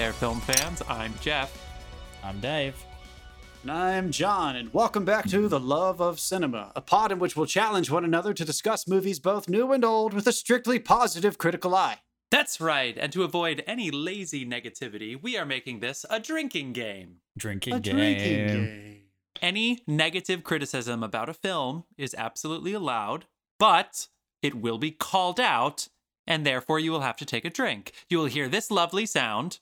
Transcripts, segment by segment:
Hey there, film fans. I'm Jeff. I'm Dave. And I'm John, and welcome back to The Love of Cinema, a pod in which we'll challenge one another to discuss movies both new and old with a strictly positive critical eye. That's right. And to avoid any lazy negativity, we are making this a drinking game. Drinking A game. drinking game. Any negative criticism about a film is absolutely allowed, but it will be called out, and therefore you will have to take a drink. You will hear this lovely sound,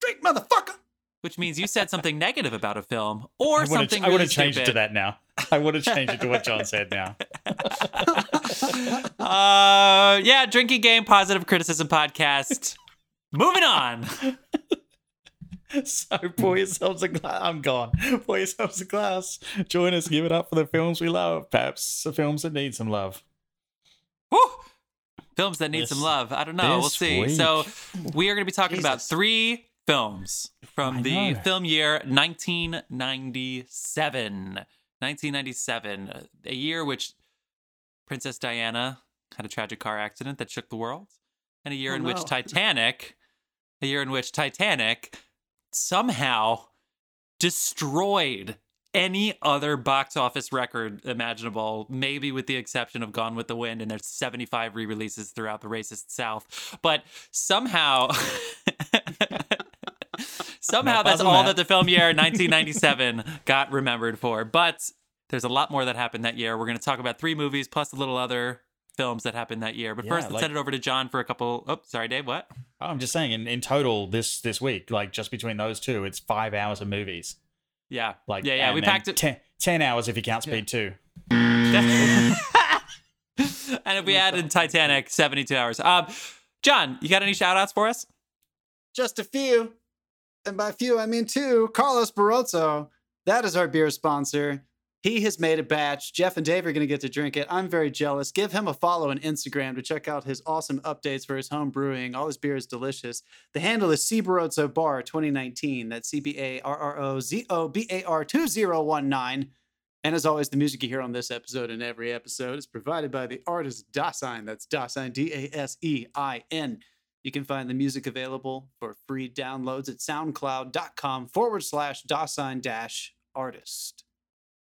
Drink, motherfucker! which means you said something negative about a film or something. I would something have really changed it to that now. I would have changed it to what John said now. Uh, yeah, drinking game, positive criticism podcast. Moving on. So pour yourselves a glass. I'm gone. Pour yourselves a glass. Join us. Give it up for the films we love. Perhaps the films that need some love. Whew. Films that need This- some love. I don't know. We'll see. week. So we are going to be talking about three films from the film year 1997. 1997, uh, a year which Princess Diana had a tragic car accident that shook the world, and a year Oh, in which. Titanic, a year in which Titanic somehow destroyed any other box office record imaginable, maybe with the exception of Gone with the Wind and there's 75 re-releases throughout the racist South. But somehow somehow Not that's all that. that the film year 1997 got remembered for. But there's a lot more that happened that year. We're going to talk about three movies plus a little other films that happened that year. But Yeah, first, let's like- send it over to John for a couple. Oh, sorry, Dave. What? Oh, I'm just saying, in, in total, this this week, like just between those two, it's five hours of movies. Yeah, Like, yeah, yeah. and- we packed it. Ten, 10 hours if you count Speed 2. and if we add in Titanic, 72 hours. Um, John, you got any shout outs for us? Just a few. And by few, I mean two. Carlos Barrozo. That is our beer sponsor. He has made a batch. Jeff and Dave are going to get to drink it. I'm very jealous. Give him a follow on Instagram to check out his awesome updates for his home brewing. All his beer is delicious. The handle is C Barrozo Bar 2019. That's C B A R R O Z O B A R 2019. And as always, the music you hear on this episode and every episode is provided by the artist Dasein. That's Dasein, D A S E I N. You can find the music available for free downloads at soundcloud.com forward slash Dasein dash artist.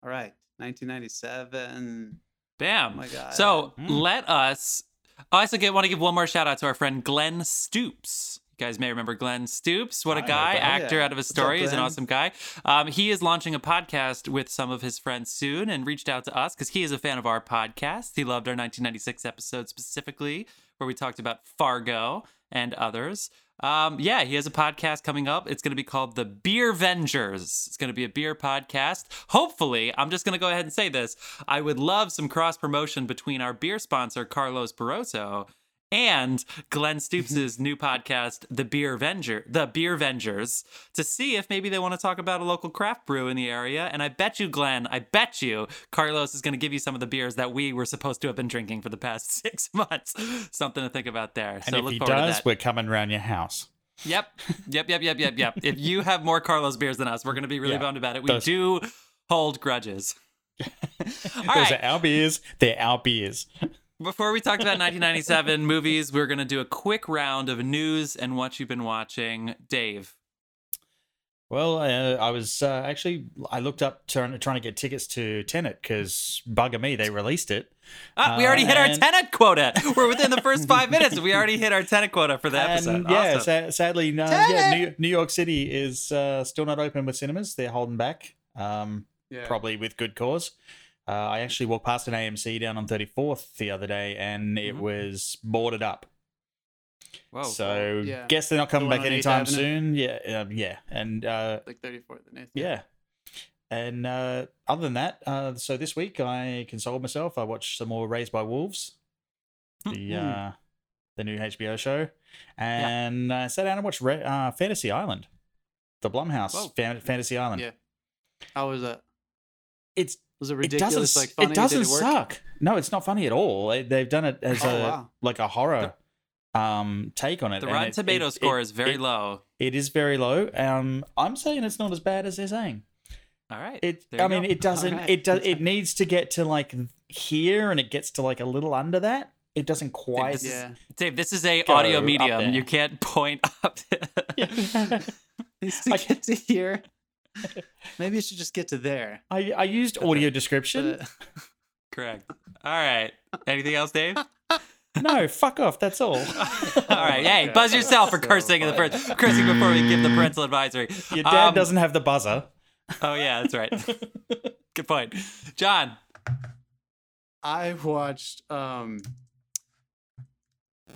All right, 1997. Bam. Oh my God. So Mm. let us. I also get, want to give one more shout out to our friend Glenn Stoops. You guys may remember Glenn Stoops. What a guy, Glenn. actor Yeah. out of his What's up, story. He's an awesome guy. Um, he is launching a podcast with some of his friends soon and reached out to us because he is a fan of our podcast. He loved our 1996 episode specifically, where we talked about Fargo and others. Um, yeah, he has a podcast coming up. It's going to be called The Beer Vengers. It's going to be a beer podcast. Hopefully, I'm just going to go ahead and say this. I would love some cross promotion between our beer sponsor, Carlos Barrozo, and Glenn Stoops' mm-hmm. new podcast, The Beer Venger, The Beer Vengers, to see if maybe they want to talk about a local craft brew in the area. And I bet you, Glenn, I bet you Carlos is going to give you some of the beers that we were supposed to have been drinking for the past six months. Something to think about there. And so if he does, we're coming round your house. Yep. Yep. Yep. Yep. Yep. Yep. if you have more Carlos beers than us, we're going to be really Yeah. bummed about it. We Those- do hold grudges. Those right. are our beers. They're our beers. Before we talked about 1997 movies, we're going to do a quick round of news and what you've been watching. Dave. Well, uh, I was uh, actually I looked up trying, trying to get tickets to Tenet because bugger me, they released it. Ah, we Uh, already hit our and- tenant quota. We're within the first five minutes. We already hit our tenant quota for the episode. And yeah, Awesome. sa- sadly, no, yeah, New, New York City is uh, still not open with cinemas. They're holding back, um, Yeah. probably with good cause. Uh, I actually walked past an AMC down on 34th the other day, and it Mhm. was boarded up. Whoa. so yeah. guess they're not coming The back one on 8th anytime Avenue? soon. Yeah, um, yeah, and uh, Like 34th and 8th. yeah. And uh, other than that, uh, so this week I consoled myself. I watched some more Raised by Wolves, the uh, the new HBO show, and I sat down and watched Re- uh, Fantasy Island, the Blumhouse Fan- Fantasy Island. Yeah. How was that? It's Was it it doesn't like funny? it doesn't it suck. No, it's not funny at all. They, they've done it as Oh, a wow. like a horror um take on it. the Rotten it- Tomato it- score is very low. It is very low. Um, I'm saying it's not as bad as they're saying. All right. It. I mean, go. it doesn't. Alright. It does. It needs to get to like here, and it gets to like a little under that. it doesn't quite. this Yeah. Dave, this is a audio medium. You can't point up. Needs to I- get to here. Maybe you should just get to there. I, I used audio description. Uh, Correct. All right. Anything else, Dave? no, fuck off. That's all. All right. Hey, buzz yourself for So cursing in the first cursing before we give the parental advisory. Your dad Um, doesn't have the buzzer. Oh yeah, that's right. Good point, John. I watched um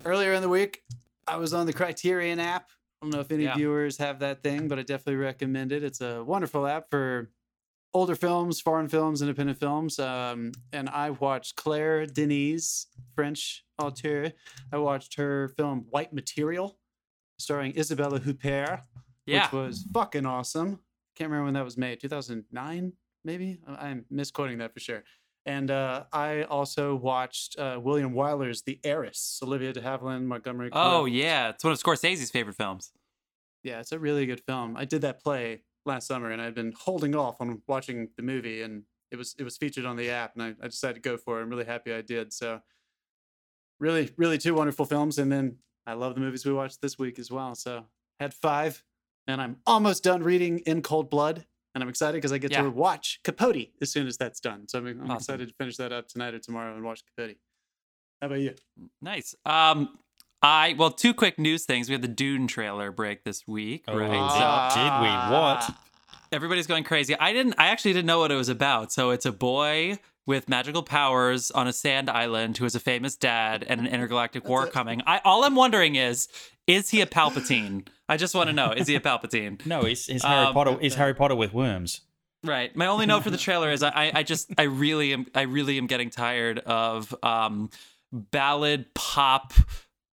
earlier in the week. I was on the Criterion app. I don't know if any Yeah. viewers have that thing, but I definitely recommend it. It's a wonderful app for older films, foreign films, independent films. Um, and I watched Claire Denis, French auteur. I watched her film White Material, starring Isabella Huppert, Yeah. which was fucking awesome. Can't remember when that was made. 2009, maybe. I'm misquoting that for sure. And uh, I also watched uh, William Wyler's The Heiress, Olivia de Havilland, Montgomery. Oh yeah, it's one of Scorsese's favorite films. yeah, it's a really good film. I did that play last summer, and I'd been holding off on watching the movie, and it was it was featured on the app, and I, I decided to go for it. I'm really happy I did. So, really, really two wonderful films, and then I love the movies we watched this week as well. So, had five, and I'm almost done reading In Cold Blood, and I'm excited because I get Yeah. to watch Capote as soon as that's done. So I'm, I'm Awesome. excited to finish that up tonight or tomorrow and watch Capote. How about you? Nice. Um, I well, two quick news things. We had the Dune trailer break this week, Oh, right? did- So did we? What? everybody's going crazy. I didn't. I actually didn't know what it was about. So it's a boy with magical powers on a sand island who has a famous dad and an intergalactic war it. coming. I all I'm wondering is, is he a Palpatine? I just want to know, is he a Palpatine? No, he's, he's Harry Um, Potter. He's Harry Potter with worms. Right. My only note for the trailer is I, I, I just I really am I really am getting tired of um ballad pop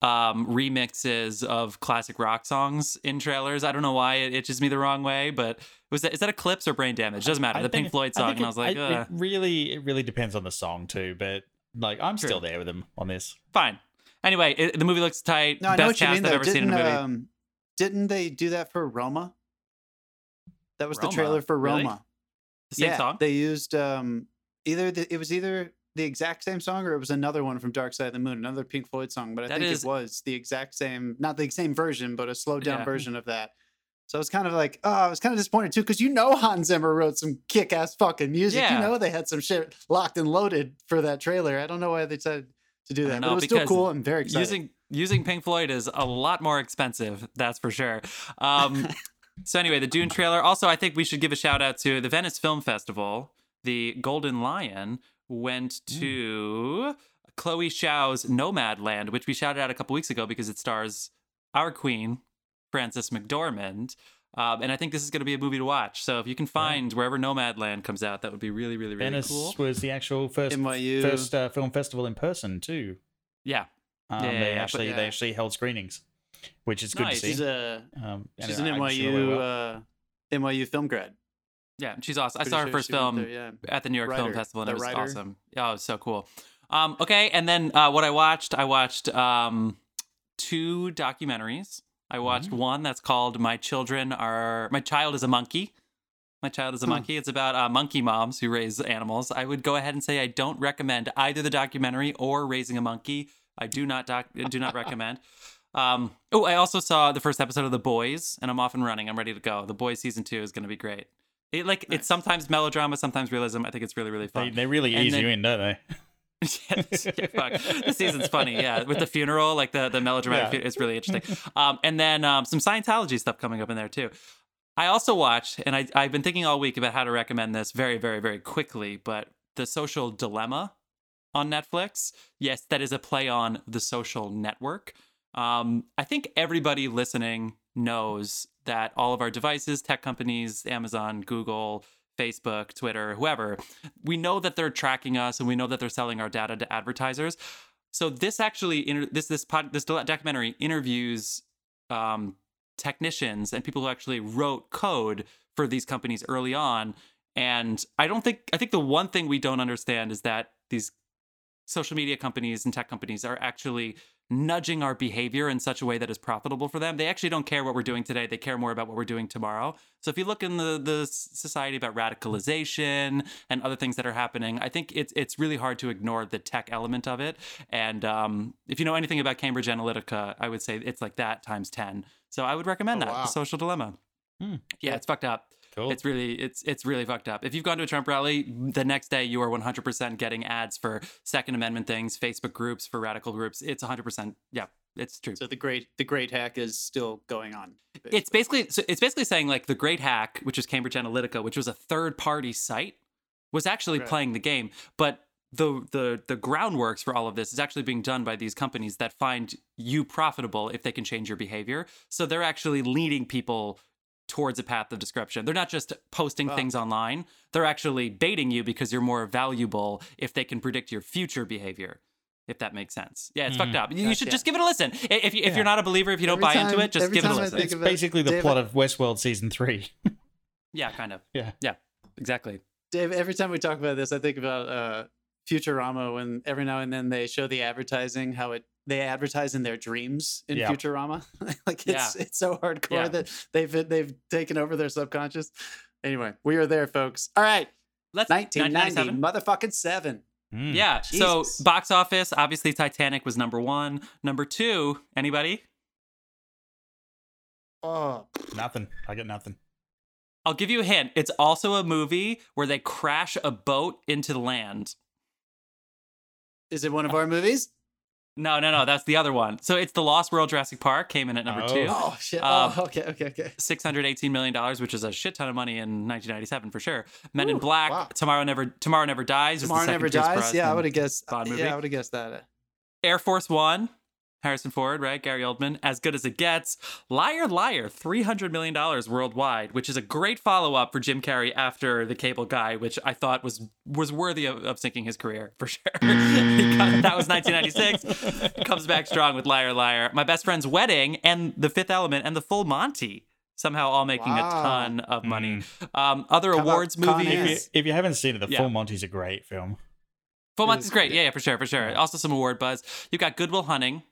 um remixes of classic rock songs in trailers. I don't know why it itches me the wrong way, but was that is that Eclipse or Brain Damage? Doesn't matter. I the think- Pink Floyd song, think and I was like, I- uh, it really, it really depends on the song too. But like, I'm True. still there with him on this. fine. Anyway, it, the movie looks tight. No, I know Best what you mean. I've ever seen in didn't a movie. um, didn't they do that for Roma? That was Roma? the trailer for Really? Roma. the same yeah, song. They used um either the, it was either the exact same song or it was another one from Dark Side of the Moon, another Pink Floyd song. But I That think is- it was the exact same, not the same version, but a slowed down Yeah. version of that. So I was kind of like, oh, I was kind of disappointed too, because you know Hans Zimmer wrote some kick ass fucking music. Yeah. You know they had some shit locked and loaded for that trailer. I don't know why they decided to do that, don't but it was still cool and very exciting. using using Pink Floyd is a lot more expensive, that's for sure. Um, so anyway, the Dune trailer. Also, I think we should give a shout out to the Venice Film Festival. The Golden Lion went to Chloe Zhao's Nomadland, which we shouted out a couple weeks ago because it stars our queen, Frances McDormand. Um, and I think this is going to be a movie to watch. So if you can find wherever Nomadland comes out, that would be really, really, really Venice cool. was the actual first NYU. first uh, film festival in person too. Yeah. Um, Yeah, yeah, they yeah, but- actually they actually held screenings, which is good Nice. to see. she's a um, and she's an I- I'm sure they NYU uh, NYU film grad. Yeah, she's awesome. I Pretty saw her sure first film there, yeah. at the New York Film Festival, and it was writer. awesome. Yeah, it was so cool. Um, okay, and then uh, what I watched, I watched um, two documentaries. I watched Mm. one that's called "My Children Are My Child Is a Monkey." My child is a Hmm. monkey. It's about uh, monkey moms who raise animals. I would go ahead and say I don't recommend either the documentary or raising a monkey. I do not doc- do not recommend. Um, oh, I also saw the first episode of The Boys, and I'm off and running. I'm ready to go. The Boys season two is going to be great. It like Nice. it's sometimes melodrama, sometimes realism. I think it's really really They, fun. they really And ease then- you in, don't they? Yeah, this, yeah, fuck. This season's funny, yeah. With the funeral, like the the melodramatic, Yeah. fu- it's really interesting. Um, and then um, some Scientology stuff coming up in there too. I also watched, and I I've been thinking all week about how to recommend this very very very quickly, but the Social Dilemma on Netflix. Yes, that is a play on the Social Network. Um, I think everybody listening knows that all of our devices, tech companies, Amazon, Google, Facebook, Twitter, whoever, we know that they're tracking us and we know that they're selling our data to advertisers. So this actually, this this pod, this documentary interviews um, technicians and people who actually wrote code for these companies early on. And I don't think I think the one thing we don't understand is that these social media companies and tech companies are actually nudging our behavior in such a way that is profitable for them. They actually don't care what we're doing today. They care more about what we're doing tomorrow. So if you look in the the society about radicalization and other things that are happening, I think it's it's really hard to ignore the tech element of it. And um, if you know anything about Cambridge Analytica, I would say it's like that times ten. So I would recommend Oh, that. wow. The Social Dilemma. Hmm. Yeah, it's fucked up. Cool. It's really it's it's really fucked up. If you've gone to a Trump rally, the next day you are 100% getting ads for Second Amendment things, Facebook groups for radical groups. It's 100%. Yeah, it's true. So the great the great hack is still going on. It's basically so it's basically saying like the Great Hack, which is Cambridge Analytica, which was a third party site, was actually Right. playing the game, but the the the groundworks for all of this is actually being done by these companies that find you profitable if they can change your behavior. So they're actually leading people towards a path of description. They're not just posting Wow. things online. They're actually baiting you because you're more valuable if they can predict your future behavior. If that makes sense. Yeah, it's Mhm. fucked up. You should Gotcha. just give it a listen. If, you, if Yeah. you're not a believer, if you don't Every buy time- into it, just give it a listen. it's of it, basically the David- plot of Westworld season three. Yeah, kind of. Yeah. Yeah. Exactly. Dave, every time we talk about this, I think about uh, Futurama when every now and then they show the advertising, how it they advertise in their dreams in Yeah. Futurama. like it's it's so hardcore Yeah. that they've they've taken over their subconscious. Anyway, we are there, folks. All right, Let's 1990, motherfucking seven. Mm. Yeah. So box office, obviously Titanic was number one. Number two, anybody? Oh, Nothing. I got nothing. I'll give you a hint. It's also a movie where they crash a boat into the land. is it one of our movies? No, no, no. That's the other one. So it's The Lost World Jurassic Park came in at number Oh. two. Oh shit! Um, oh, okay, okay, okay. $618 million, which is a shit ton of money in 1997 for sure. Men in Black, wow. Tomorrow Never Tomorrow Never Dies. Tomorrow never dies. Yeah, I would have guessed. Bond movie. Yeah, I would have guessed that. Air Force One, Harrison Ford, right? Gary Oldman, As Good as It Gets. Liar, Liar, $300 million worldwide, which is a great follow up for Jim Carrey after The Cable Guy, which I thought was was worthy of, of sinking his career for sure. He that was 1996. Comes back strong with Liar, Liar. My Best Friend's Wedding and The Fifth Element and The Full Monty. Somehow all making a ton of money. Um, other How awards Con movies. If you, if you haven't seen it, the Yeah. Full Monty's a great film. Full It Monty is is great. Yeah, yeah, for sure, for sure. Also some award buzz. You've got Good Will Hunting.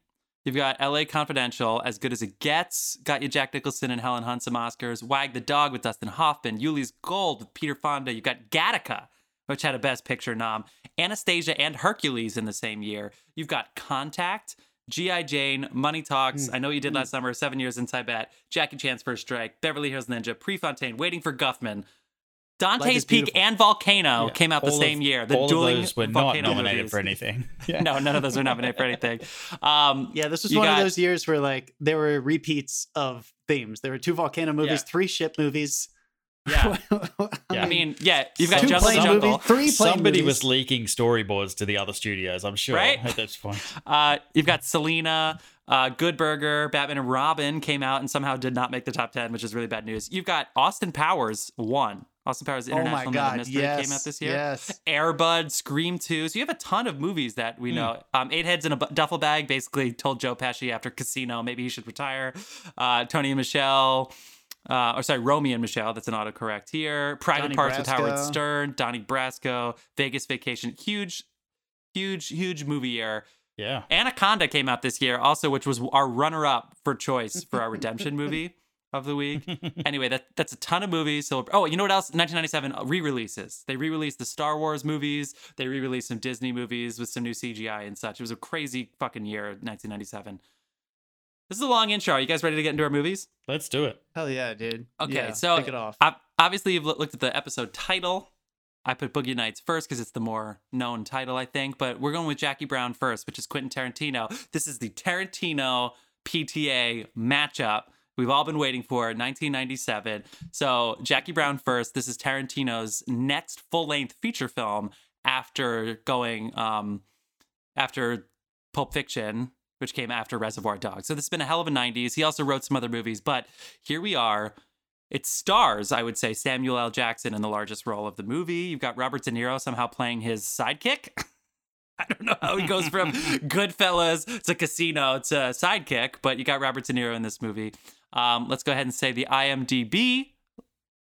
You've got LA Confidential, As Good as It Gets. Got you Jack Nicholson and Helen Hunt some Oscars. Wag the Dog with Dustin Hoffman. Ulee's Gold with Peter Fonda. You've got Gattaca, which had a Best Picture nom. Anastasia and Hercules in the same year. You've got Contact. G.I. Jane, Money Talks, Mm. I Know You Did Last Summer, Seven Years in Tibet, Jackie Chan's First Strike, Beverly Hills Ninja, Prefontaine, Waiting for Guffman, Dante's Peak, Beautiful. and Volcano Yeah. came out the same of- year. The all dueling of those were not volcano nominated movies. for anything. Yeah. No, none of those were nominated for anything. Um, Yeah, this was one got- of those years where like there were repeats of themes. There were two volcano movies, Yeah. three ship movies. yeah. Yeah. I mean, yeah, you've got Two Jungle plane Jungle. movies, three plane Somebody movies. was leaking storyboards to the other studios, I'm sure, Right? at this point. Uh, you've got Selena, uh, Good Burger, Batman and Robin came out and somehow did not make the top 10, which is really bad news. You've got Austin Powers 1. Austin Powers oh my International Man god! Mystery Yes, came out this year. yes. Airbud, Scream 2. So you have a ton of movies that we Hmm. know. Um, Eight Heads in a Duffel Bag basically told Joe Pesci after Casino maybe he should retire. Uh, Tony and Michelle. Uh, or sorry, Romy and Michelle. That's an autocorrect here. Private Donnie Parts with Howard Stern, Donnie Brasco, Vegas Vacation. Huge, huge, huge movie year. Yeah. Anaconda came out this year, also, which was our runner-up for choice for our redemption movie of the week. Anyway, that that's a ton of movies. So, oh, you know what else? 1997 uh, re-releases. They re-released the Star Wars movies. They re-released some Disney movies with some new CGI and such. It was a crazy fucking year, 1997. This is a long intro. Are you guys ready to get into our movies? Let's do it. Hell yeah, dude. Okay, Yeah, so kick it off. ob- obviously you've looked at the episode title. I put Boogie Nights first because it's the more known title, I think. But we're going with Jackie Brown first, which is Quentin Tarantino. This is the Tarantino PTA matchup we've all been waiting for, 1997. So Jackie Brown first. This is Tarantino's next full-length feature film after going um, after Pulp Fiction, which came after Reservoir Dogs. So this has been a hell of a 90s. He also wrote some other movies, but here we are. It stars, I would say, Samuel L. Jackson in the largest role of the movie. You've got Robert De Niro somehow playing his sidekick. I don't know how he goes from Goodfellas to Casino to sidekick, but you got Robert De Niro in this movie. Um, let's go ahead and say the IMDb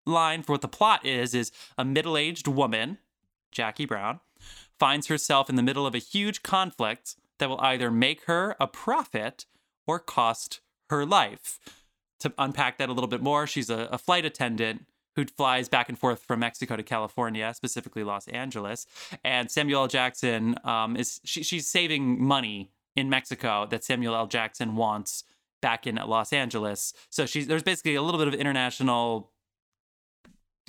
line for what the plot is is a middle-aged woman, Jackie Brown, finds herself in the middle of a huge conflict that will either make her a profit or cost her life. To unpack that a little bit more, she's a, a flight attendant who flies back and forth from Mexico to California, specifically Los Angeles. And Samuel L. Jackson um, is she, she's saving money in Mexico that Samuel L. Jackson wants back in Los Angeles. So she's there's basically a little bit of international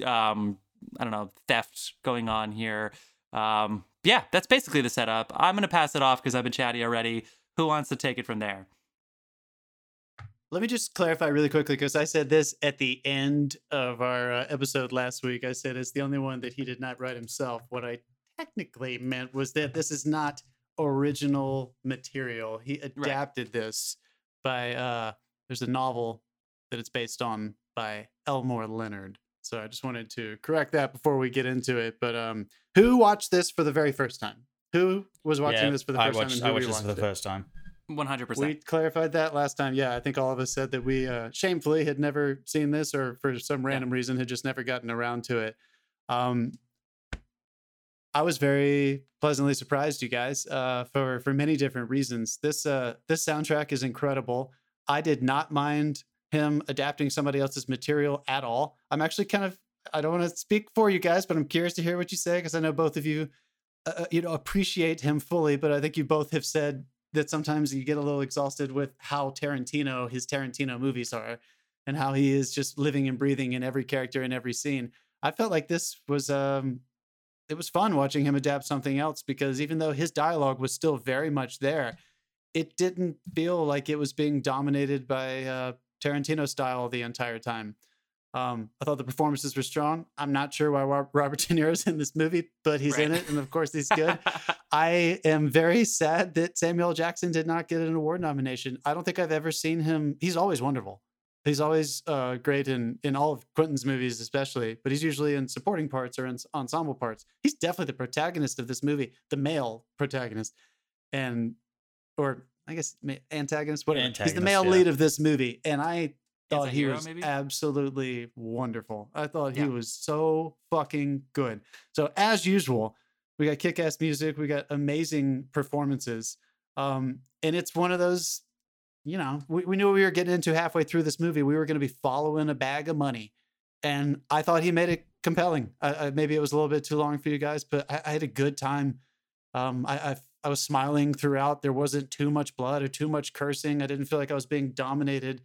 um I don't know, theft going on here. Um yeah, that's basically the setup. I'm going to pass it off cuz I've been chatty already. Who wants to take it from there? Let me just clarify really quickly because I said this at the end of our uh, episode last week. I said it's the only one that he did not write himself. What I technically meant was that this is not original material. He adapted right. this by uh there's a novel that it's based on by Elmore Leonard. So I just wanted to correct that before we get into it. But um who watched this for the very first time? Who was watching yeah, this for the first I watched, time? I watched this for the it? first time. One hundred percent. We clarified that last time. Yeah, I think all of us said that we uh, shamefully had never seen this, or for some random yeah. reason had just never gotten around to it. Um, I was very pleasantly surprised, you guys, uh, for for many different reasons. This uh, this soundtrack is incredible. I did not mind him adapting somebody else's material at all. I'm actually kind of I don't want to speak for you guys, but I'm curious to hear what you say because I know both of you, uh, uh, you know, appreciate him fully. But I think you both have said that sometimes you get a little exhausted with how Tarantino his Tarantino movies are, and how he is just living and breathing in every character in every scene. I felt like this was um, it was fun watching him adapt something else because even though his dialogue was still very much there, it didn't feel like it was being dominated by uh, Tarantino style the entire time. Um, I thought the performances were strong. I'm not sure why Robert De Niro's in this movie, but he's right. in it, and of course he's good. I am very sad that Samuel Jackson did not get an award nomination. I don't think I've ever seen him. He's always wonderful. He's always uh, great in in all of Quentin's movies, especially. But he's usually in supporting parts or in ensemble parts. He's definitely the protagonist of this movie, the male protagonist, and or I guess antagonist. Whatever. Antagonist, he's the male yeah. lead of this movie, and I thought he was maybe? absolutely wonderful. I thought yeah. he was so fucking good. So as usual, we got kick-ass music, we got amazing performances. Um, and it's one of those, you know, we, we knew we were getting into halfway through this movie. We were going to be following a bag of money. And I thought he made it compelling. Maybe it was a little bit too long for you guys, but I, I had a good time. Um, I, I, I was smiling throughout. There wasn't too much blood or too much cursing. I didn't feel like I was being dominated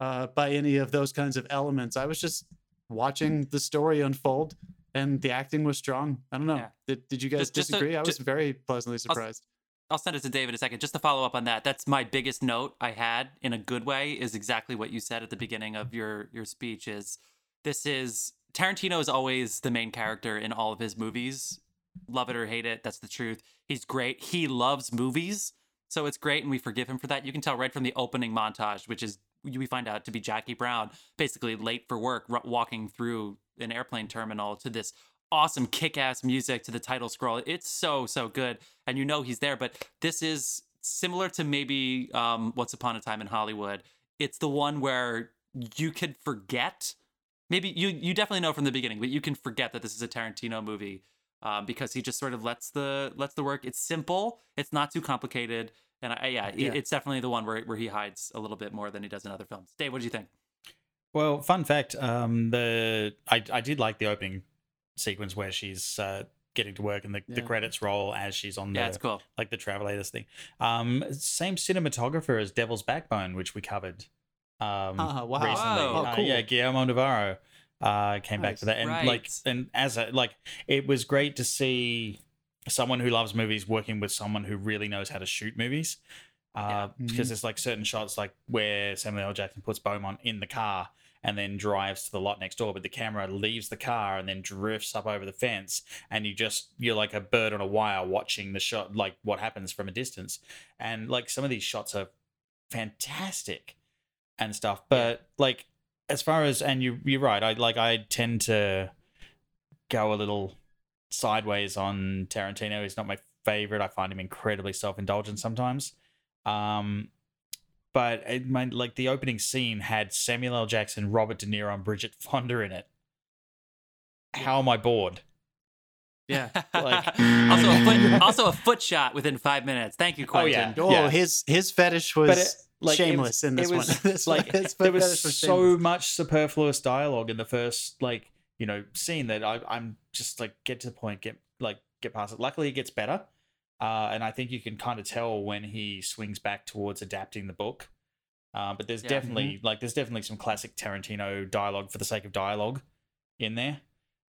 uh, by any of those kinds of elements. I was just watching the story unfold, and the acting was strong. I don't know. Yeah. Did Did you guys just, disagree? Just a, I was very pleasantly surprised. I'll, send it to David in a second. Just to follow up on that, that's my biggest note I had in a good way. Is exactly what you said at the beginning of your your speech. Is this is Tarantino is always the main character in all of his movies. Love it or hate it, that's the truth. He's great. He loves movies. So it's great, and we forgive him for that. You can tell right from the opening montage, which is we find out to be Jackie Brown, basically late for work, walking through an airplane terminal to this awesome kick-ass music to the title scroll. It's so so good, and you know he's there. But this is similar to maybe um, Once Upon a Time in Hollywood. It's the one where you could forget. Maybe you you definitely know from the beginning, but you can forget that this is a Tarantino movie um, because he just sort of lets the lets the work. It's simple. It's not too complicated. And I, yeah, yeah, it's definitely the one where where he hides a little bit more than he does in other films. Dave, what do you think? Well, fun fact, um, the I I did like the opening sequence where she's uh, getting to work and the, yeah. the credits roll as she's on the yeah, it's cool. like the travelators thing. Um, same cinematographer as Devil's Backbone, which we covered um uh, wow. recently. Oh, uh, cool. yeah, Guillermo del uh came nice. back to that and right. like and as a like it was great to see someone who loves movies working with someone who really knows how to shoot movies. Uh, yeah. Because mm-hmm. there's like certain shots like where Samuel L. Jackson puts Beaumont in the car and then drives to the lot next door, but the camera leaves the car and then drifts up over the fence, and you just you're like a bird on a wire watching the shot, like what happens from a distance. And like some of these shots are fantastic and stuff, but like as far as and you you're right, I like I tend to go a little sideways on Tarantino. He's not my favorite. I find him incredibly self indulgent sometimes. Um, but it, my, like the opening scene had Samuel L. Jackson, Robert De Niro, and Bridget Fonda in it. How am I bored? Yeah. Like- also a foot, also a foot shot within five minutes. Thank you, oh, Quentin. Oh, yeah. Oh, his his fetish was it- like, shameless was- in this it was, one. This like one- his there was was so shameless. much superfluous dialogue in the first like you know scene that I, I'm just like get to the point, get like get past it. Luckily, it gets better, uh, and I think you can kind of tell when he swings back towards adapting the book. Uh, but there's Yeah. definitely like there's definitely some classic Tarantino dialogue for the sake of dialogue in there.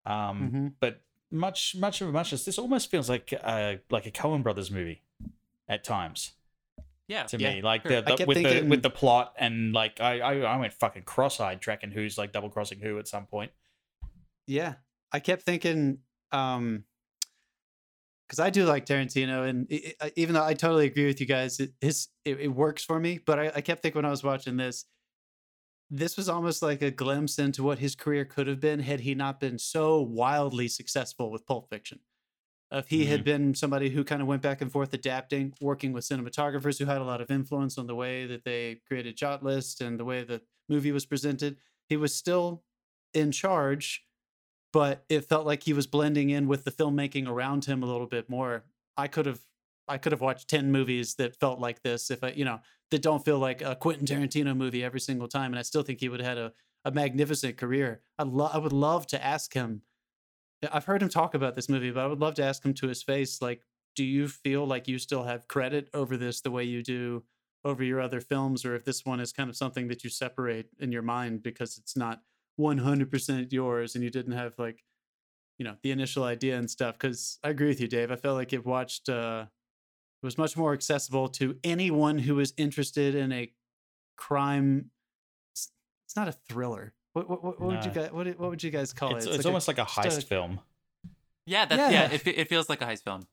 Um, Mhm. But much much of a muchness, this almost feels like a like a Coen Brothers movie at times Yeah. to Yeah, me. Like sure. the, the kept with the with the plot and like I, I I went fucking cross-eyed tracking who's like double crossing who at some point. Yeah, I kept thinking, um, because I do like Tarantino, and i i uh, even though I totally agree with you guys, it, his it, it works for me. But I, I kept thinking when I was watching this, this was almost like a glimpse into what his career could have been had he not been so wildly successful with Pulp Fiction. If he had mm-hmm. been somebody who kind of went back and forth adapting, working with cinematographers who had a lot of influence on the way that they created shot lists and the way the movie was presented, he was still in charge but it felt like he was blending in with the filmmaking around him a little bit more. I could have I could have watched 10 movies that felt like this if I, you know, that don't feel like a Quentin Tarantino movie every single time and I still think he would have had a, a magnificent career. I lo- I would love to ask him I've heard him talk about this movie, but I would love to ask him to his face like do you feel like you still have credit over this the way you do over your other films or if this one is kind of something that you separate in your mind because it's not 100% yours and you didn't have like you know the initial idea and stuff because i agree with you dave i felt like it watched uh it was much more accessible to anyone who is interested in a crime it's, it's not a thriller what, what, what, what would you guys what, what would you guys call It's, it it's, a- almost like a just a- heist film. Yeah. That's, yeah. Yeah. it, it feels like a heist film.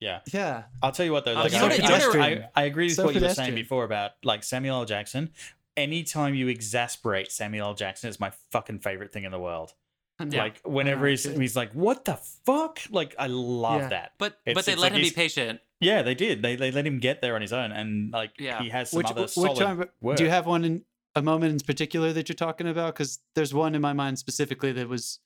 Yeah, yeah I'll tell you what though. Oh, Like, you I, know what- you know what- I. I agree with So what you were saying before about like Samuel L. Jackson. Anytime you exasperate Samuel L. Jackson is my fucking favorite thing in the world. Yeah. Like whenever Yeah, he's he's like, "What the fuck?" Like I love Yeah. that. But It's- but they let like him be patient. Yeah, they did. They they let him get there on his own, and like Yeah. he has some which, other which solid one, work. do you have one in a moment in particular that you're talking about because there's one in my mind specifically that was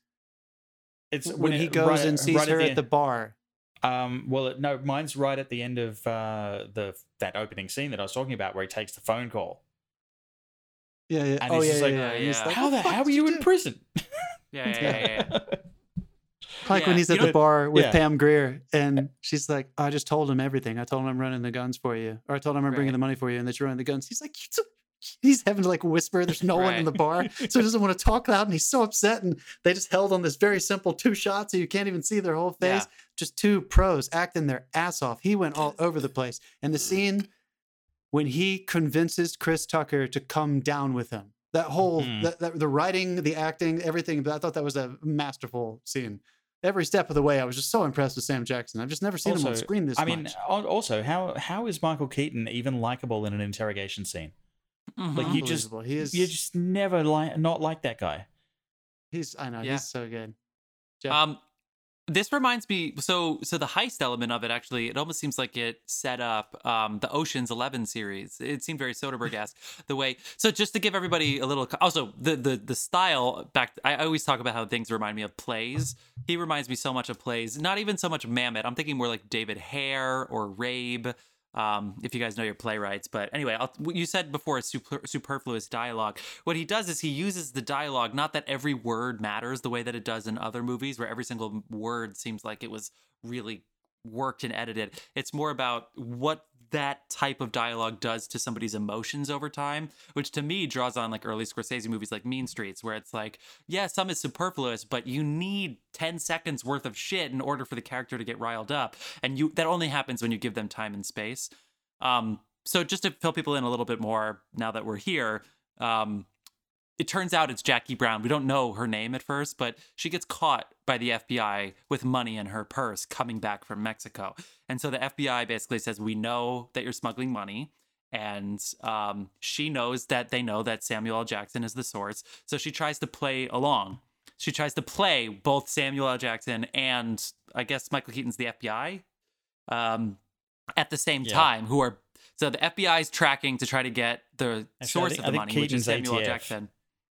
It's when he it- goes right- and sees right her at end. the bar Um, well, no, mine's right at the end of uh, the that opening scene that I was talking about, where he takes the phone call. Yeah yeah And oh he's yeah just yeah, like, yeah. and he's like, how the the fuck how are did you in do?" prison? Yeah, yeah, yeah. yeah. like when Yeah, he's you at know- the bar with Yeah. Pam Grier and she's like, I just told him everything. I told him I'm running the guns for you, or I told him I'm bringing the money for you, and that you're running the guns. He's like, "You he's having to like whisper. There's no one in the bar, so he doesn't want to talk loud, and he's so upset. And they just held on this very simple two shots, so you can't even see their whole face. Yeah. Just two pros acting their ass off. He went all over the place, and the scene when he convinces Chris Tucker to come down with him. That whole Mhm. that, that, the writing, the acting, everything. But I thought that was a masterful scene. Every step of the way, I was just so impressed with Sam Jackson. I've just never seen him on screen this I mean, much. al- also, how how is Michael Keaton even likable in an interrogation scene? Mhm. Like you just Unbelievable. he is. you just never like not like that guy. he's. I know Yeah. he's so good. Jeff? Um, this reminds me. So, so the heist element of it actually, it almost seems like it set up um, the Ocean's Eleven series. It seemed very Soderbergh-esque the way. So, just to give everybody a little. Also, the the the style back. I always talk about how things remind me of plays. He reminds me so much of plays. Not even so much Mamet. I'm thinking more like David Hare or Rabe. Um, if you guys know your playwrights, but anyway, I'll, you said before super, superfluous dialogue. What he does is he uses the dialogue, not that every word matters the way that it does in other movies, where every single word seems like it was really worked and edited. It's more about what that type of dialogue does to somebody's emotions over time, which to me draws on like early Scorsese movies like Mean Streets, where it's like, yeah, some is superfluous, but you need 10 seconds worth of shit in order for the character to get riled up. And you that only happens when you give them time and space. Um, so just to fill people in a little bit more now that we're here, um, it turns out it's Jackie Brown. We don't know her name at first, but she gets caught by the FBI with money in her purse coming back from Mexico. And so the FBI basically says, We know that you're smuggling money. And um, she knows that they know that Samuel L. Jackson is the source. So she tries to play along. She tries to play both Samuel L. Jackson and I guess Michael Keaton's the FBI um, at the same Yeah. time, who are so the FBI is tracking to try to get the Actually, source think- of the money, which is Keaton's Samuel L. ATF. Jackson.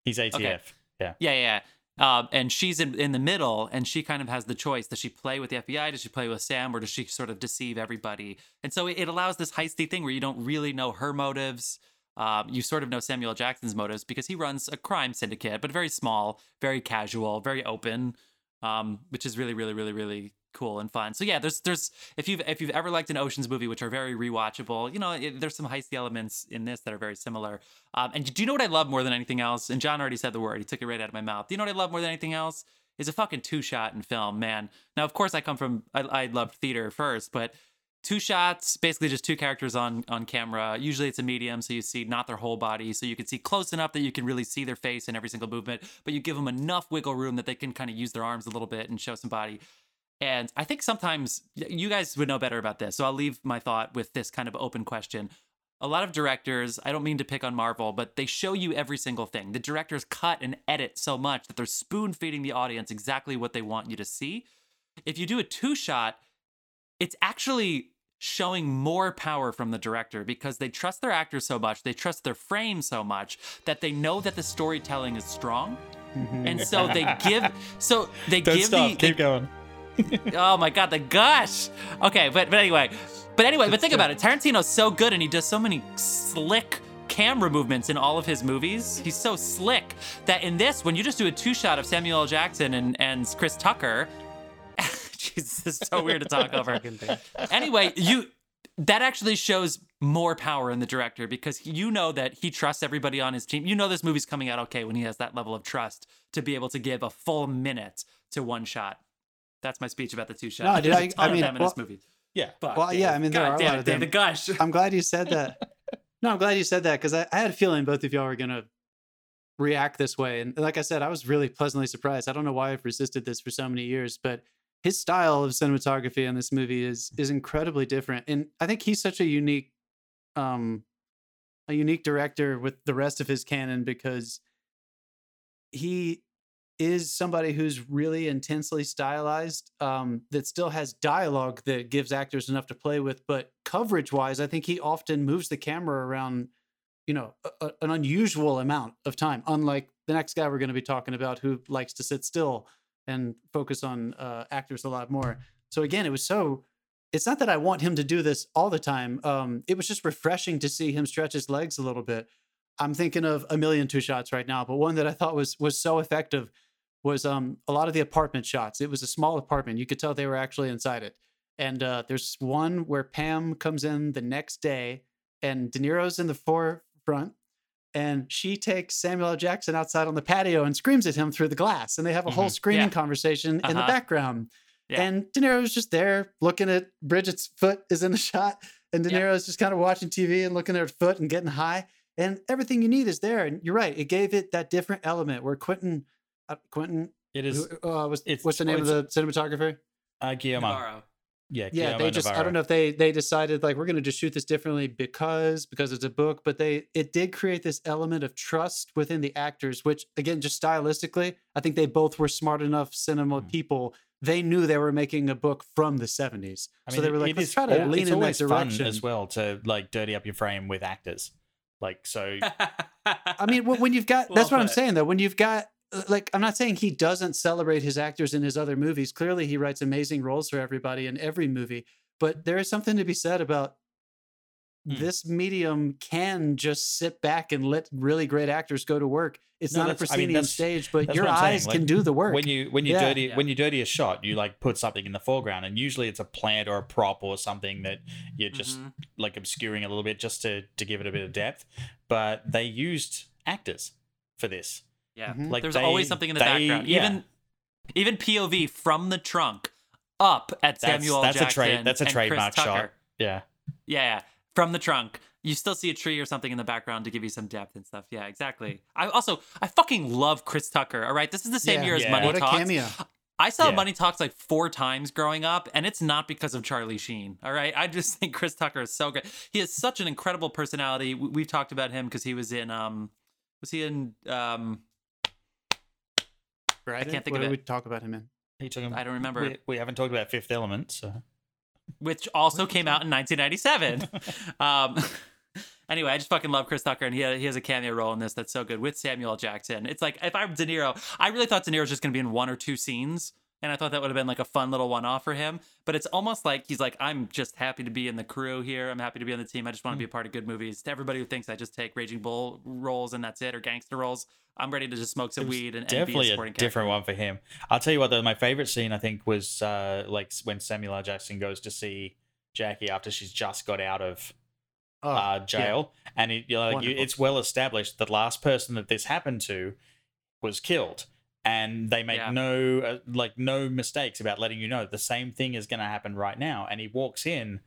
He's ATF. Yeah. Yeah, yeah. yeah. Um, and she's in, in the middle, and she kind of has the choice: does she play with the FBI? Does she play with Sam, or does she sort of deceive everybody? And so it, it allows this heisty thing where you don't really know her motives. Um, you sort of know Samuel Jackson's motives because he runs a crime syndicate, but very small, very casual, very open, um, which is really, really, really, really cool and fun. So yeah, there's there's if you've if you've ever liked an Ocean's movie, which are very rewatchable, you know, it, there's some heisty elements in this that are very similar. Um, and do you know what I love more than anything else? And John already said the word; he took it right out of my mouth. Do you know what I love more than anything else? Is a fucking two shot in film, man. Now, of course, I come from I, I loved theater first, but two shots basically just two characters on on camera usually it's a medium so you see not their whole body so you can see close enough that you can really see their face in every single movement but you give them enough wiggle room that they can kind of use their arms a little bit and show some body and I think sometimes you guys would know better about this. So I'll leave my thought with this kind of open question. A lot of directors, I don't mean to pick on Marvel, but they show you every single thing. The directors cut and edit so much that they're spoon feeding the audience exactly what they want you to see. If you do a two shot, it's actually showing more power from the director because they trust their actors so much, they trust their frame so much that they know that the storytelling is strong. Mm-hmm. And so they give so they Don't give stop. the keep going oh my god, the gush. Okay, but but anyway, but anyway, but think about it. Tarantino's so good, and he does so many slick camera movements in all of his movies. He's so slick that in this, when you just do a two shot of Samuel L. Jackson and and Chris Tucker, Jesus, is so weird to talk over. anyway, you that actually shows more power in the director because you know that he trusts everybody on his team. You know this movie's coming out okay when he has that level of trust to be able to give a full minute to one shot. That's my speech about the two shots. No, did I? I mean, well, movie. Yeah. Fuck, well, yeah. I mean, there God are a lot of them. The gush. I'm glad you said that. no, I'm glad you said that because I, I, had a feeling both of y'all were gonna react this way, and like I said, I was really pleasantly surprised. I don't know why I've resisted this for so many years, but his style of cinematography in this movie is is incredibly different, and I think he's such a unique, um, a unique director with the rest of his canon because he is somebody who's really intensely stylized um, that still has dialogue that gives actors enough to play with but coverage wise i think he often moves the camera around you know a, a, an unusual amount of time unlike the next guy we're going to be talking about who likes to sit still and focus on uh, actors a lot more. So again it was so it's not that i want him to do this all the time um, it was just refreshing to see him stretch his legs a little bit. I'm thinking of a million two shots right now but one that i thought was was so effective was um, a lot of the apartment shots. It was a small apartment. You could tell they were actually inside it. And uh, there's one where Pam comes in the next day, and De Niro's in the forefront, and she takes Samuel L. Jackson outside on the patio and screams at him through the glass. And they have a mm-hmm. whole screaming yeah. conversation uh-huh. in the uh-huh. background. Yeah. And De Niro's just there looking at Bridget's foot is in the shot, and De Niro's just kind of watching TV and looking at her foot and getting high. And everything you need is there. And you're right, it gave it that different element where Quentin uh, Quentin. It is. Who, uh, was, what's the name of the cinematographer? Uh, Guillermo. Navarro. Yeah, yeah. They just. Navarro. I don't know if they they decided like we're going to just shoot this differently because because it's a book, but they it did create this element of trust within the actors, which again, just stylistically, I think they both were smart enough cinema mm. people. They knew they were making a book from the 70s. I mean, so they were like, let's try to lean in that direction. as well to like dirty up your frame with actors. Like, so. I mean, when you've got, that's what I'm saying though. When you've got like I'm not saying he doesn't celebrate his actors in his other movies. Clearly, he writes amazing roles for everybody in every movie. But there is something to be said about hmm. this medium can just sit back and let really great actors go to work. It's no, not a proscenium I mean, stage, but your eyes like, can do the work. When you when you yeah. dirty yeah. when you dirty a shot, you like put something in the foreground, and usually it's a plant or a prop or something that you're just mm-hmm. like obscuring a little bit just to to give it a bit of depth. But they used actors for this. Yeah, mm-hmm. like there's they, always something in the they, background. Yeah. Even even POV from the trunk up at Samuel that's, that's a trade. That's a trademark shot. Yeah. yeah, from the trunk. You still see a tree or something in the background to give you some depth and stuff. Yeah, exactly. I also I fucking love Chris Tucker. All right, this is the same yeah. year as yeah. Money what Talks. A cameo. I saw yeah. Money Talks like four times growing up, and it's not because of Charlie Sheen. All right, I just think Chris Tucker is so good. He has such an incredible personality. We've talked about him because he was in um, was he in um, I can't think what of it. we talk about him in? He took him. I don't remember. We, we haven't talked about Fifth Element, so. Which also came out in 1997. um, Anyway, I just fucking love Chris Tucker, and he he has a cameo role in this that's so good with Samuel Jackson. It's like if I'm De Niro, I really thought De Niro was just gonna be in one or two scenes, and I thought that would have been like a fun little one off for him. But it's almost like he's like, I'm just happy to be in the crew here. I'm happy to be on the team. I just want to be a part of good movies. To everybody who thinks I just take Raging Bull roles and that's it, or gangster roles, I'm ready to just smoke some weed and, and be a definitely a, different one for him. I'll tell you what, though, my favorite scene I think was uh, like when Samuel L. Jackson goes to see Jackie after she's just got out of Oh, uh, jail, and it, you know, like, you, it's well established the last person that this happened to was killed, and they make Yeah. no uh, like no mistakes about letting you know the same thing is going to happen right now. And he walks in,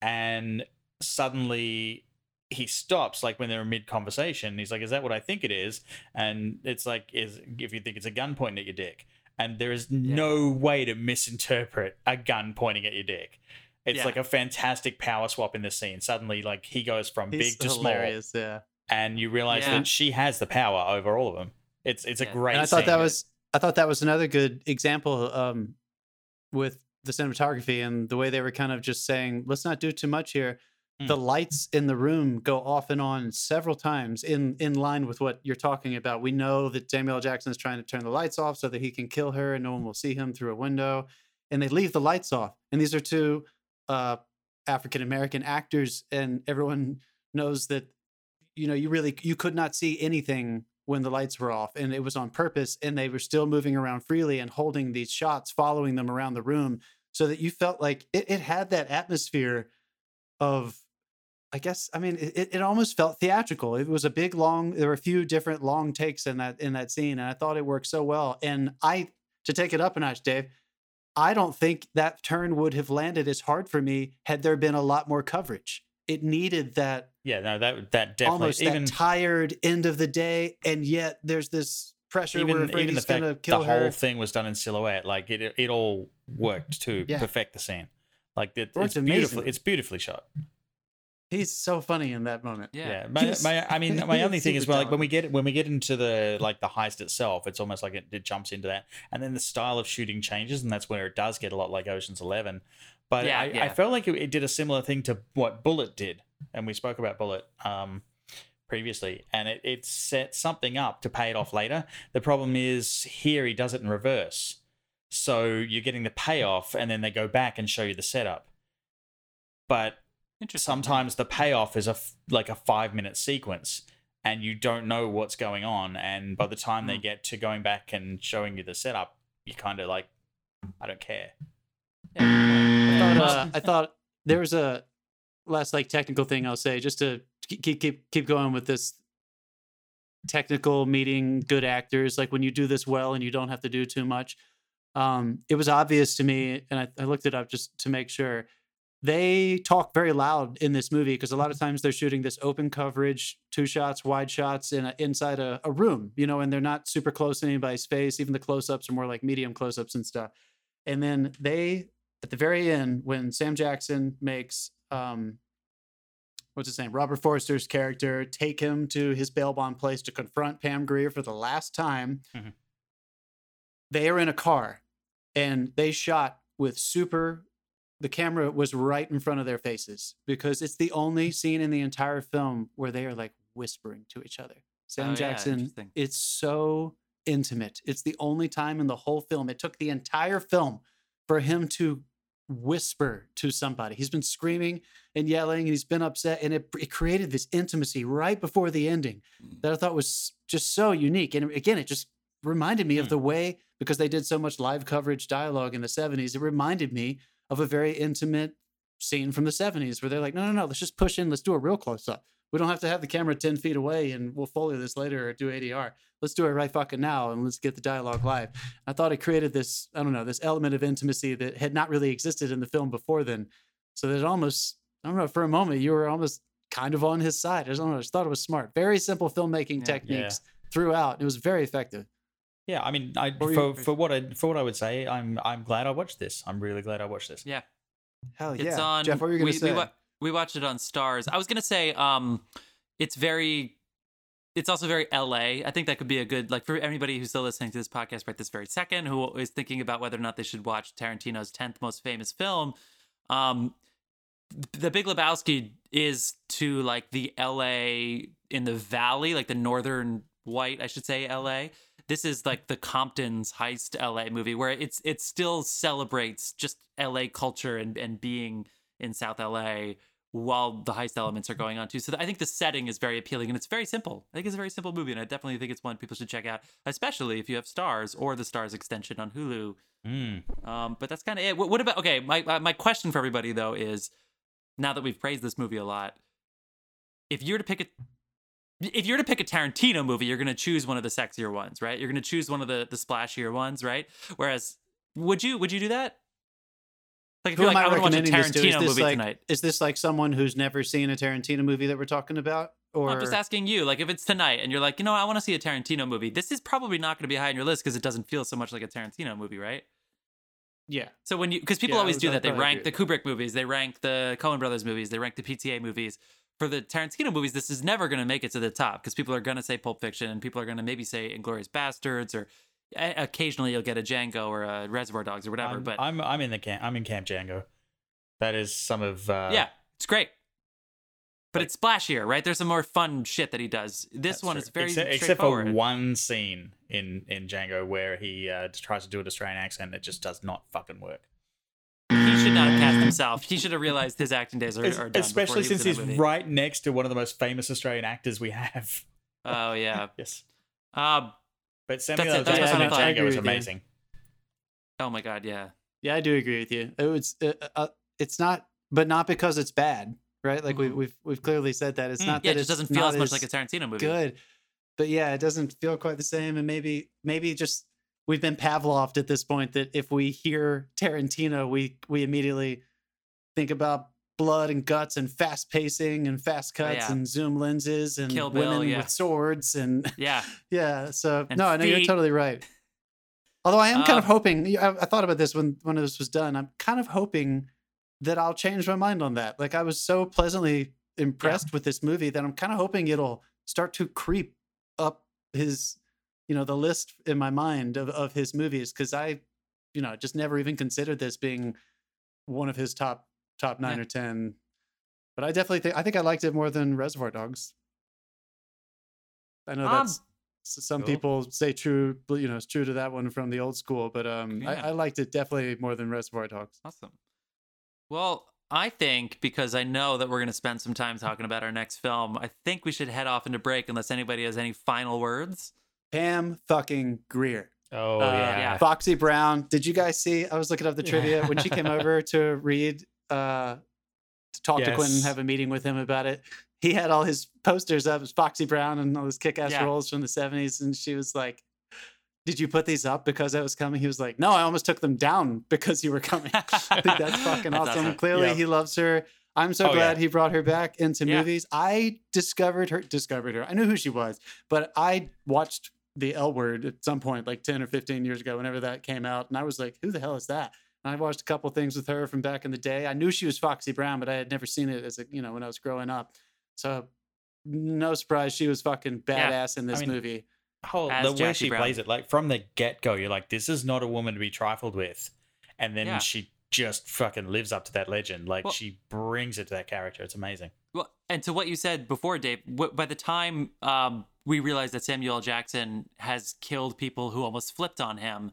and suddenly he stops like when they're in mid conversation. He's like, "Is that what I think it is?" And it's like, "Is if you think it's a gun pointing at your dick." And there is no way to misinterpret a gun pointing at your dick. It's Yeah. like a fantastic power swap in this scene. Suddenly, like he goes from he's big to hilarious. Yeah. small, and you realize Yeah. that she has the power over all of them. It's it's a great. And I thought that was I thought that was another good example um, with the cinematography and the way they were kind of just saying, let's not do too much here. Hmm. The lights in the room go off and on several times in in line with what you're talking about. We know that Samuel Jackson is trying to turn the lights off so that he can kill her and no one will see him through a window. And they leave the lights off. And these are two uh, African American actors, and everyone knows that you know you really you could not see anything when the lights were off and it was on purpose and they were still moving around freely and holding these shots following them around the room so that you felt like it, it had that atmosphere of i guess i mean it, it almost felt theatrical. It was a big long there were a few different long takes in that in that scene and i thought it worked so well and i to take it up a notch dave i don't think that turn would have landed as hard for me had there been a lot more coverage. It needed that yeah, no, that that definitely almost even that tired end of the day, and yet there's this pressure. even afraid even the gonna fact the kill whole her. thing was done in silhouette, like it it all worked to Yeah. perfect the scene. Like it, Worked it's beautifully amazingly. it's beautifully shot. He's so funny in that moment. Yeah. Yeah, my, my, I mean, my only thing is well, like when we talented. get when we get into the like the heist itself, it's almost like it, it jumps into that, and then the style of shooting changes, and that's where it does get a lot like Ocean's Eleven. But Yeah, I, I felt like it, it did a similar thing to what Bullet did, and we spoke about Bullet um, previously, and it, it set something up to pay it off later. The problem is here he does it in reverse, so you're getting the payoff, and then they go back and show you the setup. But sometimes the payoff is a f- like a five minute sequence and you don't know what's going on and by the time they Mm. get to going back and showing you the setup you kind of like i don't care Yeah, I thought, uh, I thought there was a last like technical thing I'll say just to keep keep keep, going with this technical meeting good actors like when you do this well and you don't have to do too much um it was obvious to me and I, I looked it up just to make sure they talk very loud in this movie because a lot of times they're shooting this open coverage two shots wide shots in a, inside a, a room you know and they're not super close to anybody's face even the close-ups are more like medium close-ups and stuff and then they at the very end when Sam Jackson makes um what's his name Robert Forster's character take him to his bail bond place to confront Pam Grier for the last time. Mhm. They are in a car and they shot with super the camera was right in front of their faces because it's the only scene in the entire film where they are like whispering to each other. Sam Oh, Jackson interesting. it's so intimate. It's the only time in the whole film. It took the entire film for him to whisper to somebody. He's been screaming and yelling and he's been upset and it, it created this intimacy right before the ending that I thought was just so unique. And again, it just reminded me of Hmm. the way because they did so much live coverage dialogue in the 70s. It reminded me of a very intimate scene from the 70s where they're like, no, no, no, let's just push in, let's do a real close up. We don't have to have the camera 10 feet away and we'll follow this later or do ADR. Let's do it right fucking now and let's get the dialogue live. I thought it created this, I don't know, this element of intimacy that had not really existed in the film before then. So that almost, I don't know, for a moment, you were almost kind of on his side. I don't know, I just thought it was smart. Very simple filmmaking Yeah. techniques throughout. It was very effective. yeah i mean i for, you- for what i for what i would say i'm i'm glad i watched this i'm really glad i watched this Yeah. Hell It's yeah. on. Jeff, what were you going we, to say? We, wa- we watched it on Starz. I was gonna say, um, it's very. It's also very LA. I think that could be a good like for anybody who's still listening to this podcast right this very second, who is thinking about whether or not they should watch Tarantino's tenth most famous film. Um, the Big Lebowski is to like the LA in the valley, like the northern white, I should say, LA. This is like the Compton's heist LA movie where it's it still celebrates just LA culture and and being in South LA while the heist elements are going on too. So I think the setting is very appealing and it's very simple. I think it's a very simple movie and I definitely think it's one people should check out, especially if you have Starz or the Starz extension on Hulu. Mm. Um, but that's kind of it. What, what about okay? My my- my question for everybody though is, now that we've praised this movie a lot, if you're to pick a if you're to pick a Tarantino movie, you're gonna choose one of the sexier ones, right? You're gonna choose one of the the splashier ones, right? Whereas, would you would you do that? Like, if Who am like, I I want to watch a recommending this to? Is Tarantino this movie like tonight. is this like someone who's never seen a Tarantino movie that we're talking about? Or I'm just asking you, like, if it's tonight and you're like, you know, I want to see a Tarantino movie. This is probably not going to be high on your list because it doesn't feel so much like a Tarantino movie, right? yeah, So when you, because people Yeah, always do that, they rank the Kubrick movies, they rank the Coen Brothers movies, they rank the PTA movies. For the Tarantino movies, this is never going to make it to the top because people are going to say Pulp Fiction and people are going to maybe say Inglourious Basterds or occasionally you'll get a Django or a Reservoir Dogs or whatever. I'm, but I'm I'm in the camp. I'm in Camp Django. That is some of uh, yeah, it's great. But like- it's splashier, right? There's some more fun shit that he does. This one true. is very except, except for one scene in in Django where he uh, tries to do an Australian accent. It just does not fucking work. He should not have cast himself. He should have realized his acting days are, are done. Especially he since he's right next to one of the most famous Australian actors we have. Oh yeah. yes, Uh, but Samuel it. L. That's Jackson I in thought. I Django agree is with you. amazing. oh my god, yeah. yeah, I do agree with you. It was uh, uh, it's not, but not because it's bad, right? Like we, Mhm. we've we've clearly said that it's Mm. not Yeah, that it just it's doesn't feel as much like a Tarantino movie. good, but yeah, it doesn't feel quite the same. And maybe maybe just we've been Pavloved at this point that if we hear Tarantino, we we immediately think about blood and guts and fast pacing and fast Oh, cuts yeah. and zoom lenses and Bill, women yeah. with swords and Yeah. yeah. So And no, I know you're totally right. Although I am kind of Uh, hoping, I, I thought about this when when this was done. I'm kind of hoping that I'll change my mind on that. Like I was so pleasantly impressed with this movie that I'm kind of hoping it'll start to creep up his, you know, the list in my mind of of his movies because I, you know, just never even considered this being one of his top top nine Yeah. or ten. But I definitely think I think I liked it more than Reservoir Dogs. I know Um, that's s- some cool. people say true, you know, it's true to that one from the old school. But um, Yeah. I, I liked it definitely more than Reservoir Dogs. Awesome. Well, I think because I know that we're going to spend some time talking about our next film, I think we should head off into break unless anybody has any final words. Pam fucking Greer. Oh Uh, yeah. yeah. Foxy Brown. Did you guys see? I was looking up the trivia when she came over to read, uh, to talk to Quentin, have a meeting with him about it. He had all his posters up, Foxy Brown and all his kick ass Yeah. roles from the 70s. And she was like, Did you put these up because I was coming? He was like, No, I almost took them down because you were coming. I think that's fucking That's awesome. awesome. Clearly, Yeah. he loves her. I'm so Oh, glad yeah. he brought her back into Yeah. movies. I discovered her, discovered her. I knew who she was, but I watched the L Word at some point, like 10 or 15 years ago, whenever that came out. And I was like, who the hell is that? And I watched a couple things with her from back in the day. I knew she was Foxy Brown, but I had never seen it as a, you know, when I was growing up. So no surprise she was fucking Yeah. badass in this mean, movie. whole As the way she Brown. plays it, like from the get go, you're like, this is not a woman to be trifled with, and then Yeah. she just fucking lives up to that legend. Like Well- she brings it to that character. It's amazing. Well, and to what you said before, Dave, wh- by the time um, we realized that Samuel Jackson has killed people who almost flipped on him,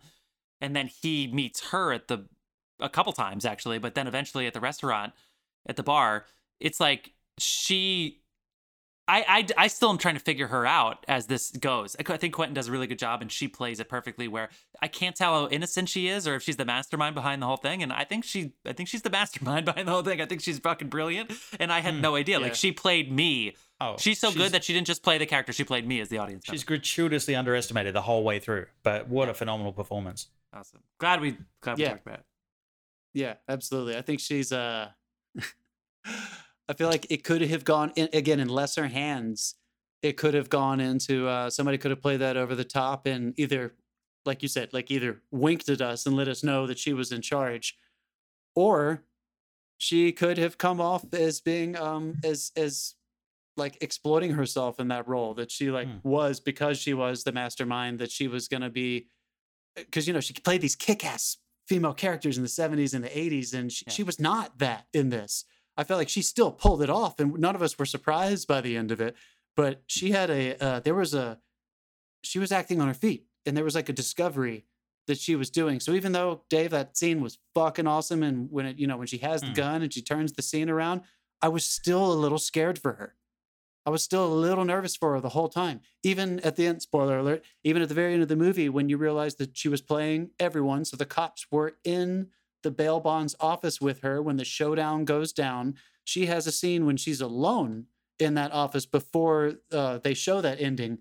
and then he meets her at the a couple times actually, but then eventually at the restaurant, at the bar, it's like she. I, I, I still am trying to figure her out as this goes. I, think Quentin does a really good job and she plays it perfectly where I can't tell how innocent she is or if she's the mastermind behind the whole thing. And I think she I think she's the mastermind behind the whole thing. I think she's fucking brilliant. And I had Hmm, no idea. yeah. Like she played me. Oh, She's so good that she didn't just play the character, she played me as the audience. she's member. gratuitously underestimated the whole way through. But what a phenomenal performance! awesome. Glad we glad we Yeah. talked about it. Yeah, absolutely. I think she's uh I feel like it could have gone in again in lesser hands. It could have gone into uh somebody could have played that over the top and either like you said, like either winked at us and let us know that she was in charge or she could have come off as being um as as like exploiting herself in that role that she like Hmm. was because she was the mastermind that she was going to be because you know she played these kick-ass female characters in the 70s and the 80s and she, Yeah. she was not that in this I felt like she still pulled it off, and none of us were surprised by the end of it. But she had a uh, there was a she was acting on her feet, and there was like a discovery that she was doing. So even though Dave, that scene was fucking awesome, and when it you know when she has the Mm. gun and she turns the scene around, I was still a little scared for her. I was still a little nervous for her the whole time. Even at the end, spoiler alert, even at the very end of the movie, when you realize that she was playing everyone, so the cops were in the bail bonds office with her when the showdown goes down. She has a scene when she's alone in that office before uh, they show that ending.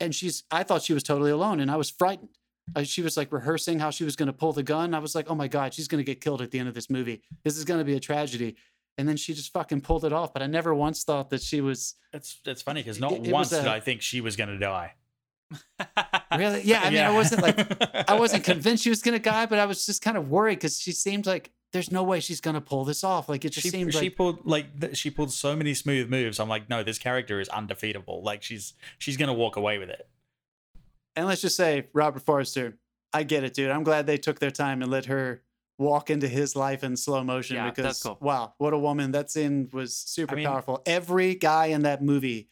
And she's, I thought she was totally alone and I was frightened. She was like rehearsing how she was going to pull the gun. I was like, oh my God, she's going to get killed at the end of this movie. This is going to be a tragedy. And then she just fucking pulled it off. But I never once thought that she was That's it's funny because not It- it once was did a- I think she was going to die. really, yeah. I mean, I wasn't like, I wasn't convinced. she was going to die, but I was just kind of worried because she seemed like there's no way she's going to pull this off. Like it just She, seemed she like pulled like th- she pulled so many smooth moves. I'm like, no, this character is undefeatable. Like she's she's gonna walk away with it. And let's just say, Robert Forrester, I get it, dude. I'm glad they took their time and let her walk into his life in slow motion Yeah, because cool. wow, what a woman. That scene was super I mean- powerful. Every guy in that movie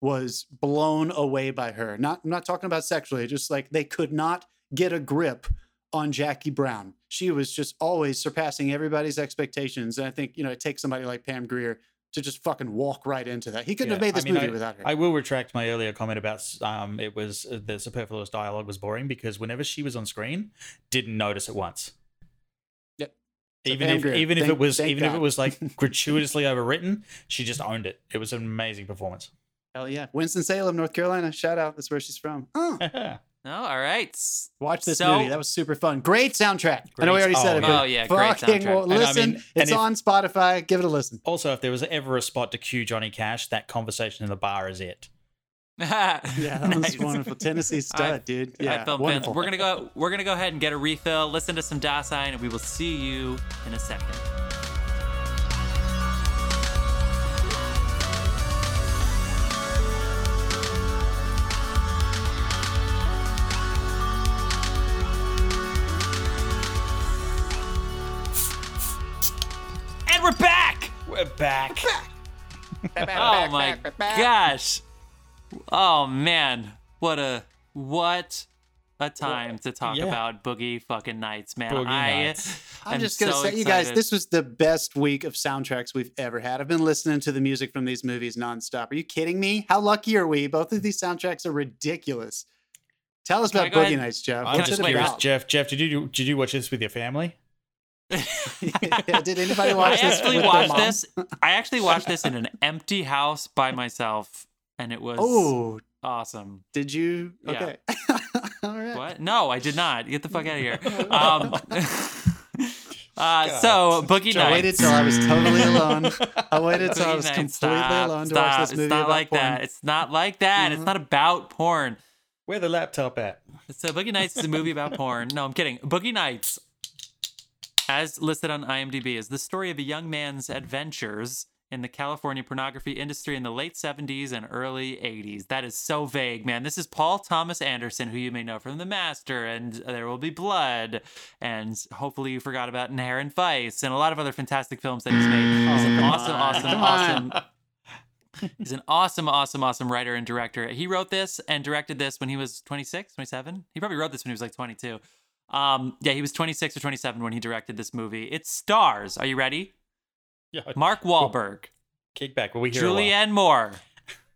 was blown away by her. Not I'm not talking about sexually, just like they could not get a grip on Jackie Brown. She was just always surpassing everybody's expectations. And I think, you know, it takes somebody like Pam Grier to just fucking walk right into that. He couldn't have Yeah, made I this mean, movie I- without her. I will retract my earlier comment about um, it was uh, the superfluous dialogue was boring because whenever she was on screen, didn't notice it once. Yep. So Even if Grier, even if it was thank even if it was like gratuitously overwritten, she just owned it. It was an amazing performance. Hell yeah. Winston Salem, North Carolina. Shout out. That's where she's from. Oh. no, all right. Watch this So- movie. That was super fun. Great soundtrack. I know we Great- already said oh, it, but Oh, yeah, great soundtrack. well, And I listen. mean, it's and if- on Spotify. Give it a listen. Also, if there was ever a spot to cue Johnny Cash, that conversation in the bar is it. Yeah, Yeah, that was wonderful. Tennessee stud, dude. Yeah, I felt wonderful. We're gonna go. We're gonna go ahead and get a refill. Listen to some Dasein, and we will see you in a second. And we're back. We're back. Oh my gosh. Oh man. What a what a time to talk yeah. about Boogie fucking Nights, man. Boogie I Nights. I'm am just gonna so say, you guys, this was the best week of soundtracks we've ever had. I've been listening to the music from these movies nonstop. Are you kidding me? How lucky are we? Both of these soundtracks are ridiculous. Tell us Can about Boogie ahead- Nights, Jeff. I'm What's just it curious. Jeff. Jeff, did you did you watch this with your family? Yeah, Did anybody I watch this? actually with their watched mom? this. I actually watched this in an empty house by myself, and it was Oh, awesome. did you? Yeah. All right. What? No, I did not. Get the fuck out of here. Um, uh, so Boogie nights. I waited till I was totally alone. I waited till I was completely stop, alone to stop. watch this movie It's not like porn. that. It's not like that. It's Mhm. not about porn. Where the laptop at? So Boogie Nights is a movie about porn. No, I'm kidding. Boogie Nights, as listed on IMDb, is the story of a young man's adventures in the California pornography industry in the late 70s and early 80s. That is so vague, man. This is Paul Thomas Anderson, who you may know from The Master and There Will Be Blood, and hopefully you forgot about Inherent Vice and a lot of other fantastic films that he's made. He's an awesome, awesome, awesome. He's an awesome, awesome, awesome writer and director. He wrote this and directed this when he was 26, 27. He probably wrote this when he was like 22. Um, yeah, he was 26 or 27 when he directed this movie. It stars, are you ready? Yeah. Mark Wahlberg, Kick back. Will we hear? Julianne Moore,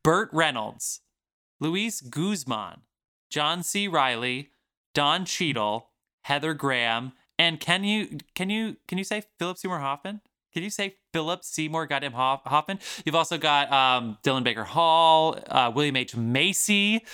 Burt Reynolds, Luis Guzman, John C. Reilly, Don Cheadle, Heather Graham, and can you can you can you say Philip Seymour Hoffman? Can you say Philip Seymour goddamn Hoff- Hoffman? You've also got um, Dylan Baker Hall, uh, William H. Macy.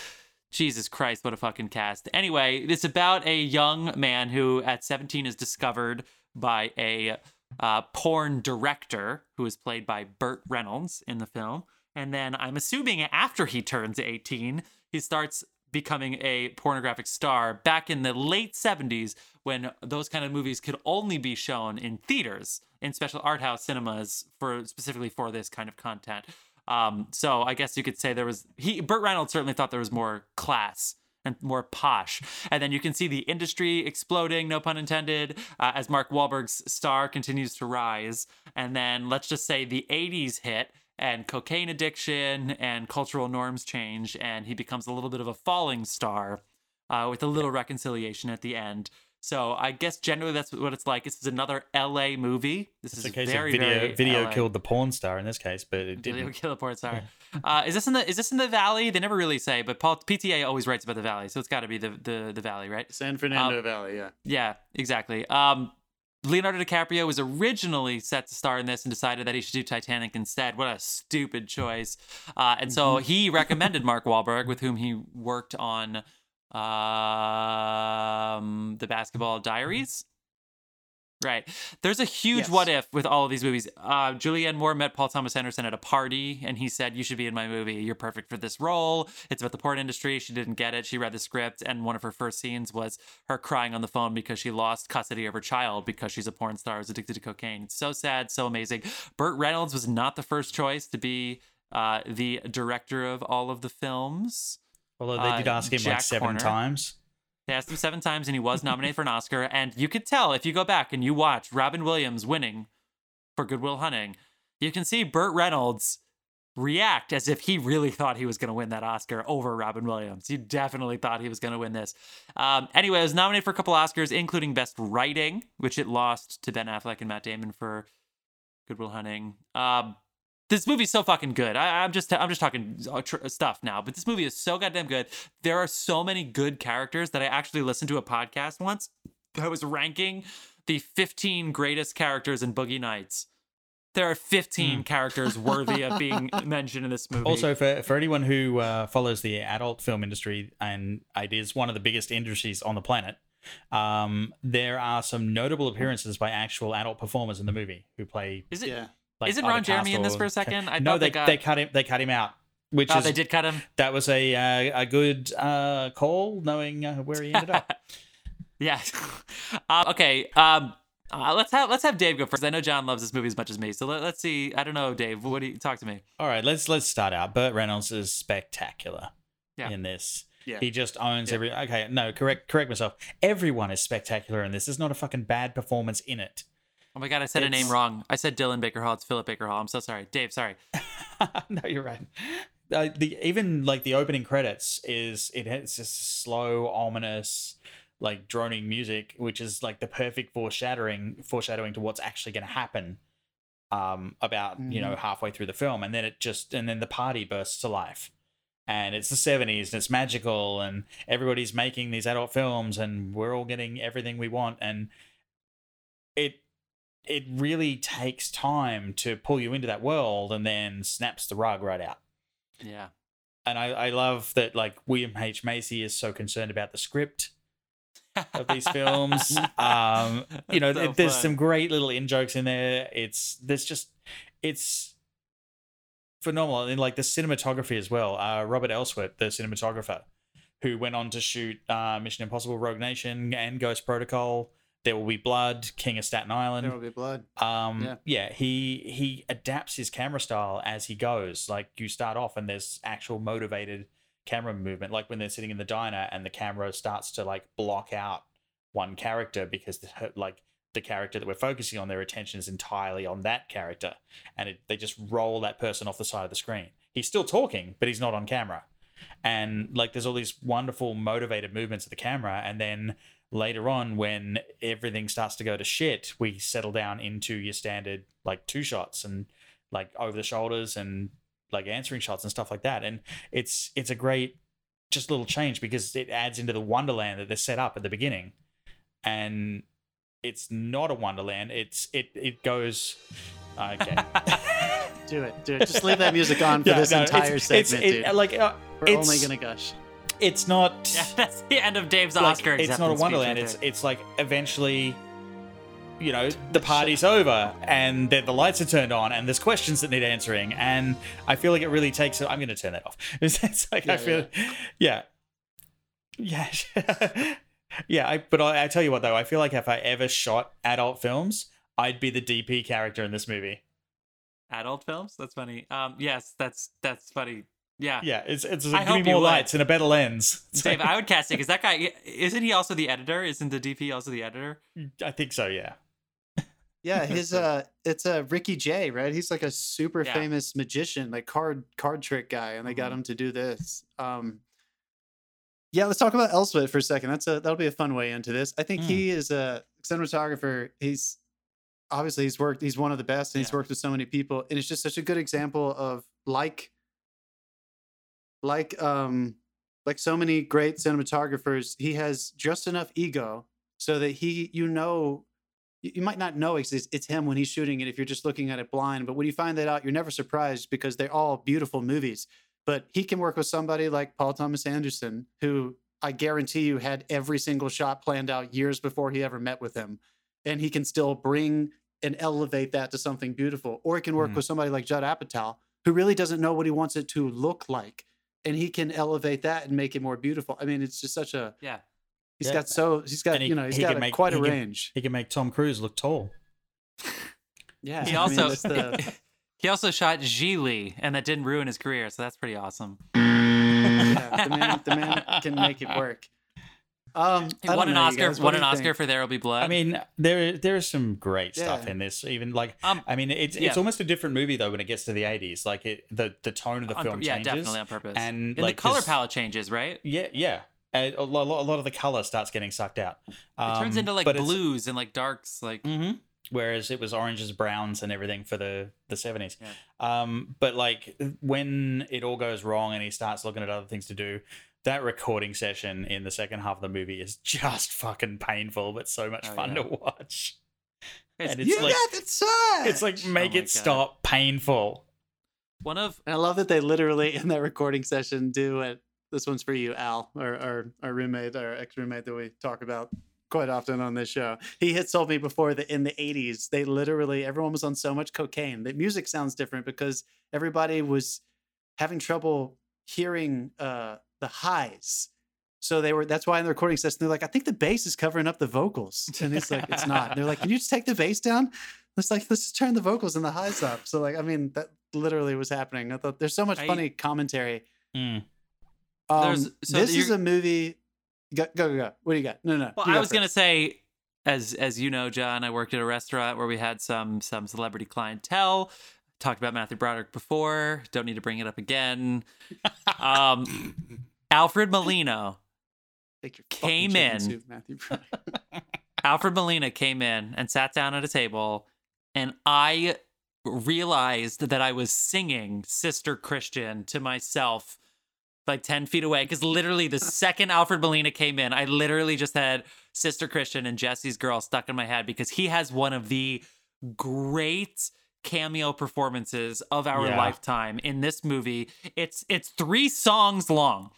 Jesus Christ, what a fucking cast. Anyway, it's about a young man who at 17 is discovered by a uh, porn director who is played by Burt Reynolds in the film. And then I'm assuming after he turns 18, he starts becoming a pornographic star back in the late 70s when those kind of movies could only be shown in theaters in special art house cinemas for specifically for this kind of content um, so i guess you could say there was he burt reynolds certainly thought there was more class and more posh. And then you can see the industry exploding, no pun intended, uh, as Mark Wahlberg's star continues to rise. And then let's just say the 80s hit and cocaine addiction and cultural norms change, and he becomes a little bit of a falling star uh, with a little reconciliation at the end. So I guess generally that's what it's like. This is another L.A. movie. This It's is a case very, of video. very video LA. killed the porn star in this case, but it didn't. kill the porn star. Uh, is this in the is this in the valley? They never really say, but Paul PTA always writes about the valley, so it's got to be the, the the valley, right? San Fernando Valley, yeah. Yeah, exactly. Um, Leonardo DiCaprio was originally set to star in this and decided that he should do Titanic instead. What a stupid choice! Uh, and so he recommended Mark Wahlberg, with whom he worked on um, the Basketball Diaries. Right. There's a huge Yes. what if with all of these movies. Uh, Julianne Moore met Paul Thomas Anderson at a party, and he said, You should be in my movie. You're perfect for this role. It's about the porn industry. She didn't get it. She read the script, and one of her first scenes was her crying on the phone because she lost custody of her child because she's a porn star who's addicted to cocaine. It's so sad, so amazing. Burt Reynolds was not the first choice to be uh, the director of all of the films. Although they Uh, did ask him Jack like seven Horner. times. They asked him seven times, and he was nominated for an Oscar. And you could tell if you go back and you watch Robin Williams winning for Good Will Hunting, you can see Burt Reynolds react as if he really thought he was going to win that Oscar over Robin Williams. He definitely thought he was going to win this. Um, anyway, it was nominated for a couple Oscars, including Best Writing, which it lost to Ben Affleck and Matt Damon for Good Will Hunting. Um, this movie's so fucking good. I, I'm just I'm just talking uh, stuff now, but this movie is so goddamn good. There are so many good characters that I actually listened to a podcast once. I was ranking the 15 greatest characters in Boogie Nights. There are 15 characters worthy of being mentioned in this movie. Also, for, for anyone who uh, follows the adult film industry, and it is one of the biggest industries on the planet, um, there are some notable appearances by actual adult performers in the movie who play. is it? Yeah. Like, Isn't Ron Jeremy in this for a second? I no, they they got- they cut him. They cut him out, which Oh, is they did cut him. that was a uh, a good uh, call, knowing uh, where he ended up. Yeah. uh, okay. Um, uh, let's have let's have Dave go first. I know John loves this movie as much as me, so let, let's see. I don't know, Dave. What do you talk to me? All right, let's let's start out. Burt Reynolds is spectacular Yeah. in this. Yeah. He just owns Yeah. every. Okay, no, correct, correct myself. Everyone is spectacular in this. There's not a fucking bad performance in it. Oh my god, I said a name wrong. I said Dylan Baker Hall. It's Philip Baker Hall. I'm so sorry, Dave. Sorry. no, you're right. Uh, the even like the opening credits is it has this slow, ominous, like droning music, which is like the perfect foreshadowing foreshadowing to what's actually going to happen. Um, about you know halfway through the film, and then it just and then the party bursts to life, and it's the '70s and it's magical, and everybody's making these adult films, and we're all getting everything we want, and it it really takes time to pull you into that world, and then snaps the rug right out Yeah. and I, I love that like William H Macy is so concerned about the script of these films. um, you know, so there's fun. some great little in jokes in there. It's there's just it's phenomenal, and like the cinematography as well. Uh, Robert Elswit, the cinematographer, who went on to shoot uh, Mission Impossible: Rogue Nation and Ghost Protocol. There will be blood, King of Staten Island. There will be blood. Um, Yeah. yeah. he he adapts his camera style as he goes. Like you start off and there's actual motivated camera movement, like when they're sitting in the diner and the camera starts to like block out one character because the, like the character that we're focusing on, their attention is entirely on that character, and it, they just roll that person off the side of the screen. He's still talking, but he's not on camera. And like there's all these wonderful motivated movements of the camera, and then later on when everything starts to go to shit we settle down into your standard like two shots and like over the shoulders and like answering shots and stuff like that and it's it's a great just little change because it adds into the wonderland that they set up at the beginning and it's not a wonderland it's it it goes okay Do it. Do it. Just leave that music on for Yeah, this no, entire it's, segment, it's, it, dude. like uh, We're it's, only gonna gush. It's not Yeah, that's the end of Dave's like, Oscar. it's not a wonderland it's it's like eventually you know the party's over and then the lights are turned on and there's questions that need answering and i feel like it really takes i'm going to turn that off it's, like i Yeah, feel yeah yeah yeah, I, but I, I tell you what though i feel like if i ever shot adult films i'd be the dp character in this movie adult films. That's funny. Um, yes, that's that's funny. Yeah. Yeah, it's it's I like, give me you more would. lights and a better lens. It's Dave, like- I would cast it because that guy isn't he also the editor? Isn't the DP also the editor? I think so. Yeah. Yeah, his uh it's a uh, Ricky Jay, right? He's like a super Yeah. famous magician, like card card trick guy, and they got Mhm. him to do this. Um Yeah, let's talk about Elswit for a second. That's a that'll be a fun way into this. I think Mm. he is a cinematographer. He's obviously he's worked he's one of the best and he's worked with so many people and it's just such a good example of like like um like so many great cinematographers, he has just enough ego so that he you know you might not know it's, it's him when he's shooting it if you're just looking at it blind but when you find that out you're never surprised because they're all beautiful movies. But he can work with somebody like paul thomas anderson who i guarantee you had every single shot planned out years before he ever met with him and he can still bring and elevate that to something beautiful. Or he can work Mhm. with somebody like judd apatow who really doesn't know what he wants it to look like and he can elevate that and make it more beautiful i mean it's just such a Yeah. He's Yeah. got so he's got he- you know he's he got a, make- quite a he can- range. He can make Tom Cruise look tall. Yeah, He I mean, also that's the- he also shot Gigli, and that didn't ruin his career, so that's pretty awesome. yeah, the man the man can make it work. Um, won an Oscar. Won an Oscar for There Will Be Blood. I mean, there there is some great stuff Yeah. in this. Even like, Um, I mean, it's yeah. it's almost a different movie though when it gets to the eighties. Like it, the the tone of the on film yeah, changes. definitely on purpose. And And like the color this- palette changes, right? Yeah, yeah. And a lot, a lot of the color starts getting sucked out. It turns Um, into like but it's- blues and like darks, like Mhm. Whereas it was oranges, browns, and everything for the the seventies. Um, but like when it all goes wrong and he starts looking at other things to do, that recording session in the second half of the movie is just fucking painful, but so much Oh, fun yeah. to watch. It's- And it's you like got the touch. it's like make Oh it God. stop painful. one of And I love that they literally in that recording session do it. This one's for you, Al, our our, our roommate, our ex roommate that we talk about quite often on this show. He had told me before that in the 80s, they literally everyone was on so much cocaine that music sounds different because everybody was having trouble hearing uh the highs. So they were that's why in the recording session they're like, I think the bass is covering up the vocals. And it's like, it's not. And they're like, Can you just take the bass down? It's like, let's just turn the vocals and the highs up. So like, I mean, that literally was happening. I thought there's so much I- funny commentary. Mm. Um, so this is a movie. Go, go, go, go. What do you got? No, no. Well, I was gonna say, as as you know, John, I worked at a restaurant where we had some some celebrity clientele. Talked about Matthew Broderick before. Don't need to bring it up again. Um, Alfred Molina. Take your fucking came in. soup, Matthew. Alfred Molina came in and sat down at a table, and I realized that I was singing Sister Christian to myself like 10 feet away. Because literally, the second Alfred Molina came in, I literally just had Sister Christian and Jesse's Girl stuck in my head because he has one of the great cameo performances of our Yeah. lifetime in this movie. It's it's three songs long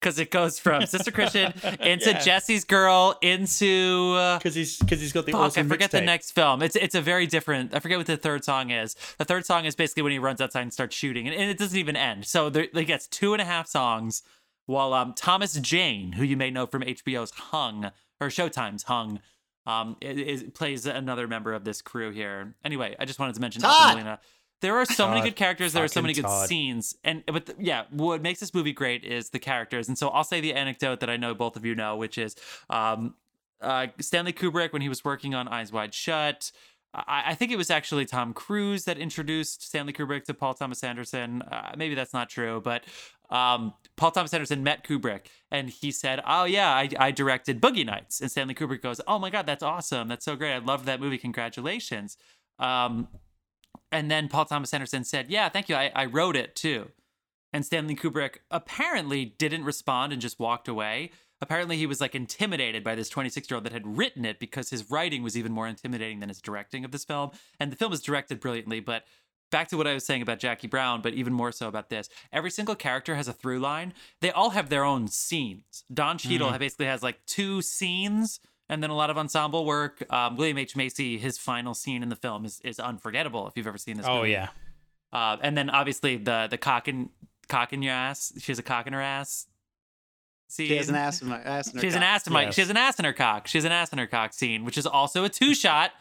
because it goes from Sister Christian into Yeah. Jesse's Girl into uh, Because he's because he's got the fuck, awesome I forget the mixtape. next film. It's it's a very different. I forget what the third song is. The third song is basically when he runs outside and starts shooting, and, and it doesn't even end. So there, he gets two and a half songs. While um Thomas Jane, who you may know from HBO's Hung or Showtime's Hung, um is, is- plays another member of this crew here. Anyway, I just wanted to mention Alfred Todd! Molina. There are so many good characters. There are so many good Todd. scenes, and but the, yeah, what makes this movie great is the characters. And so I'll say the anecdote that I know both of you know, which is um, uh, Stanley Kubrick when he was working on Eyes Wide Shut. I, I think it was actually Tom Cruise that introduced Stanley Kubrick to Paul Thomas Anderson. Uh, maybe that's not true, but um, Paul Thomas Anderson met Kubrick and he said, "Oh yeah, I, I directed Boogie Nights." And Stanley Kubrick goes, "Oh my god, that's awesome! That's so great! I loved that movie. Congratulations!" Um, and then Paul Thomas Anderson said, "Yeah, thank you. I, I wrote it too." And Stanley Kubrick apparently didn't respond and just walked away. Apparently, he was like intimidated by this 26 year old that had written it because his writing was even more intimidating than his directing of this film. And the film is directed brilliantly, but back to what I was saying about Jackie Brown, but even more so about this. Every single character has a through line. They all have their own scenes. Don Cheadle Mhm. basically has like two scenes and then a lot of ensemble work. Um, William H. Macy, his final scene in the film is, is unforgettable if you've ever seen this Oh movie. yeah. Uh, and then obviously the the cock in cock in your ass. She has a cock in her ass. See, She has an ass in my ass. In her She has an cock. ass in my. Yes. She has an ass in her cock. She has an ass in her cock scene, which is also a two shot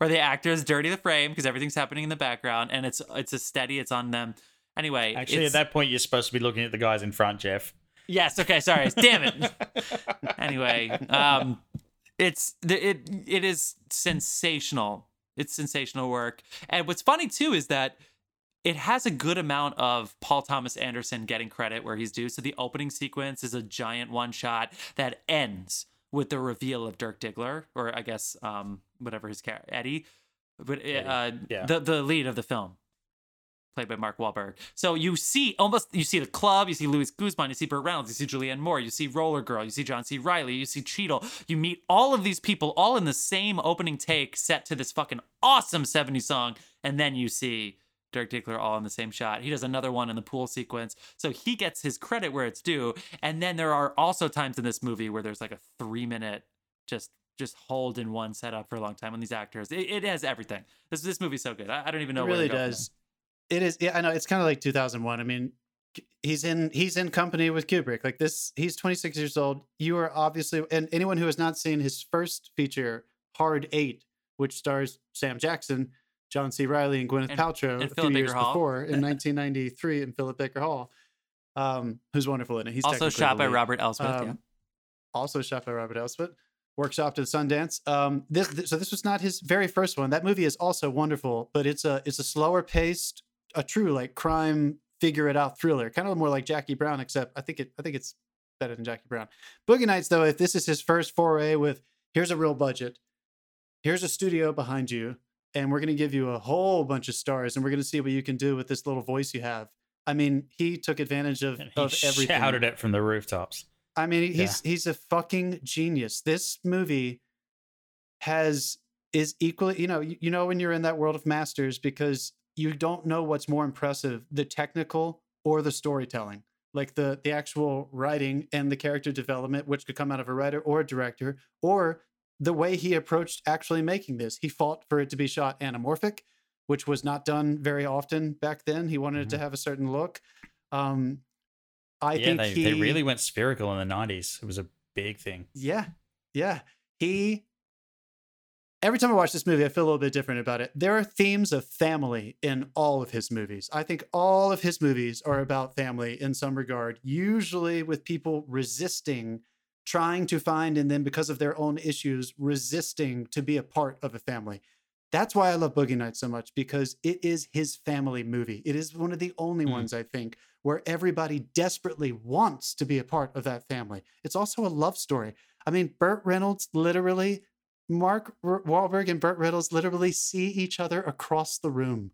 where the actors dirty the frame because everything's happening in the background, and it's it's a steady. It's on them, Anyway, Actually, at that point, you're supposed to be looking at the guys in front, Jeff. Yes. Okay. Sorry. Damn it. anyway, um, it's the, it it is sensational. It's sensational work, and what's funny too is that it has a good amount of Paul Thomas Anderson getting credit where he's due. So the opening sequence is a giant one shot that ends with the reveal of Dirk Diggler, or I guess um, whatever his character Eddie, but uh, yeah. the the lead of the film played by Mark Wahlberg. So you see almost you see the club, you see Louis Guzman, you see Burt Reynolds, you see Julianne Moore, you see Roller Girl, you see John C. Reilly, you see Cheadle. You meet all of these people all in the same opening take set to this fucking awesome 70s song, and then you see Dirk Diggler all in the same shot. He does another one in the pool sequence. So he gets his credit where it's due. And then there are also times in this movie where there's like a three minute just just hold in one setup for a long time on these actors. It, it has everything. This this movie's so good. I, I don't even know it really does. It is. Yeah, I know. It's kind of like 2001. I mean, he's in he's in company with Kubrick. Like this, he's 26 years old. You are obviously, and anyone who has not seen his first feature, Hard Eight, which stars Sam Jackson, John C. Reilly, and Gwyneth And- Paltrow and a few years Hall. before in 1993, in Philip Baker Hall, um, who's wonderful in it. He's also shot by. Robert Elswit. yeah. Um, also shot by Robert Elswit. Workshopped at Sundance. Um, this, th- so this was not his very first one. That movie is also wonderful, but it's a it's a slower paced, a true like crime figure it out thriller, kind of more like Jackie Brown, except I think it I think it's better than Jackie Brown. Boogie Nights though, if this is his first foray with here's a real budget, here's a studio behind you, and we're gonna give you a whole bunch of stars, and we're gonna see what you can do with this little voice you have. I mean, he took advantage of, And he of everything. shouted it from the rooftops. I mean, Yeah. he's he's a fucking genius. This movie has is equally, you know, you, you know when you're in that world of masters because you don't know what's more impressive, the technical or the storytelling. Like the the actual writing and the character development, which could come out of a writer or a director, or the way he approached actually making this. He fought for it to be shot anamorphic, which was not done very often back then. He wanted it to have a certain look. Um, I yeah, think they, he, they really went spherical in the 90s. It was a big thing. yeah, yeah. He. Every time I watch this movie, I feel a little bit different about it. There are themes of family in all of his movies. I think all of his movies are about family in some regard, usually with people resisting, trying to find, and then because of their own issues, resisting to be a part of a family. That's why I love Boogie Nights so much because it is his family movie. It is one of the only Mm. ones, I think, where everybody desperately wants to be a part of that family. It's also a love story. I mean, Burt Reynolds literally, Mark R- Wahlberg and Burt Reynolds literally see each other across the room.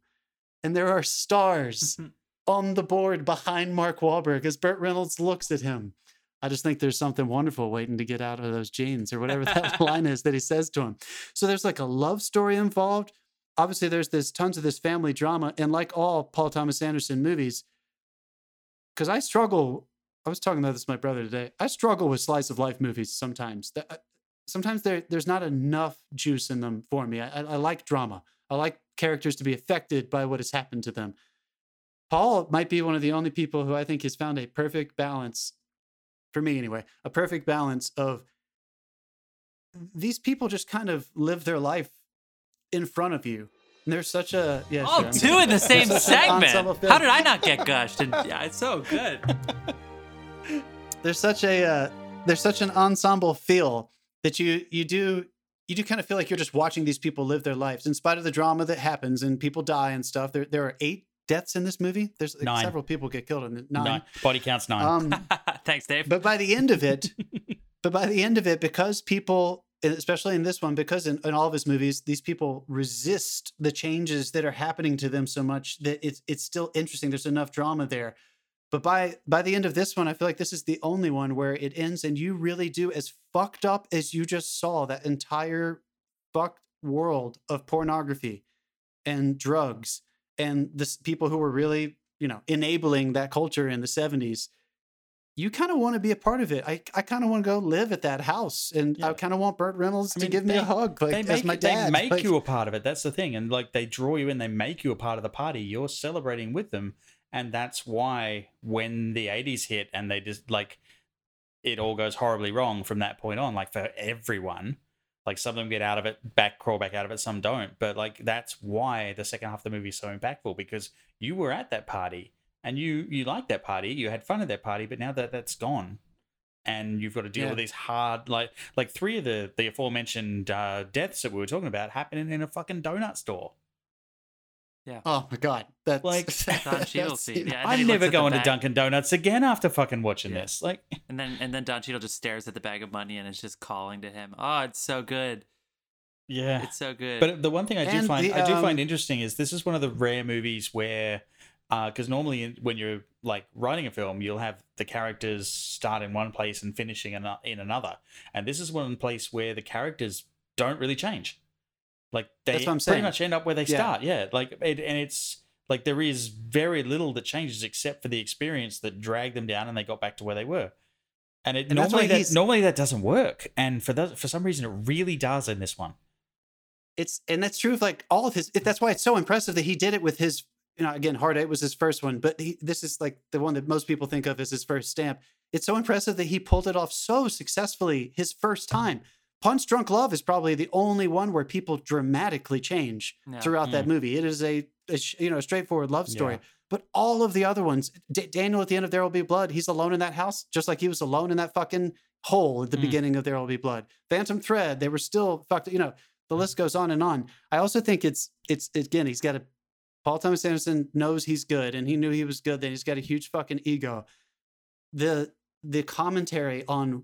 And there are stars on the board behind Mark Wahlberg as Burt Reynolds looks at him. I just think there's something wonderful waiting to get out of those jeans or whatever that line is that he says to him. So there's like a love story involved. Obviously, there's this tons of this family drama. And like all Paul Thomas Anderson movies, because I struggle. I was talking about this with my brother today. I struggle with slice of life movies sometimes. That- uh, Sometimes there, there's not enough juice in them for me. I, I, I like drama. I like characters to be affected by what has happened to them. Paul might be one of the only people who I think has found a perfect balance, for me anyway, a perfect balance of these people just kind of live their life in front of you. And there's such a yeah. Oh, sure, I'm two in the same There's such an ensemble segment. How did I not get gushed? And yeah, it's so good. there's such a uh, there's such an ensemble feel that you you do you do kind of feel like you're just watching these people live their lives in spite of the drama that happens and people die and stuff. There there are eight deaths in this movie. There's like, several people get killed in it. Nine. Nine. Body counts nine. Um, Thanks, Dave. but by the end of it, but by the end of it, because people, especially in this one, because in, in all of his movies, these people resist the changes that are happening to them so much that it's it's still interesting. There's enough drama there. But by by the end of this one, I feel like this is the only one where it ends, and you really do as fucked up as you just saw that entire fucked world of pornography and drugs and the people who were really you know enabling that culture in the 70s you kind of want to be a part of it. I, I kind of want to go live at that house, and I kind of want Burt Reynolds I to mean, give me a hug, like they as make, my it- they make like- you a part of it. That's the thing. And like they draw you in, they make you a part of the party. You're celebrating with them. And that's why when the 80s hit and they just like it all goes horribly wrong from that point on, like for everyone. Like some of them get out of it, back crawl back out of it, some don't. But like that's why the second half of the movie is so impactful because you were at that party and you you like that party, you had fun at that party, but now that that's gone, and you've got to deal Yeah. with these hard like like three of the the aforementioned uh, deaths that we were talking about happening in a fucking donut store. Yeah. Oh my god, that's Like, Don Cheadle scene. Yeah, and then he I'm never at the going to Dunkin' Donuts again after fucking watching Yeah. this. Like, And then and then Don Cheadle just stares at the bag of money and is just calling to him. Oh, it's so good. yeah. It's so good. But the one thing I do And find the, I do find um, interesting is this is one of the rare movies where, Uh, because normally in- when you're like writing a film, you'll have the characters start in one place and finishing in, a- in another, and this is one place where the characters don't really change. Like they That's what I'm pretty much end up where they Yeah. start. Yeah, like it, and it's like there is very little that changes except for the experience that dragged them down and they got back to where they were. And it And normally that, normally that doesn't work, and for that for some reason it really does in this one. it's and that's true of like all of his that's why it's so impressive that he did it with his you know again hard eight was his first one but he, this is like the one that most people think of as his first stamp it's so impressive that he pulled it off so successfully his first time punch drunk love is probably the only one where people dramatically change Yeah. throughout that movie it is a, a you know a straightforward love story Yeah. but all of the other ones D- daniel at the end of there will be blood he's alone in that house just like he was alone in that fucking hole at the Mm. beginning of there will be blood phantom thread they were still fucked you know the list goes on and on. I also think it's it's again he's got a Paul Thomas Anderson knows he's good and he knew he was good. Then he's got a huge fucking ego. The the commentary on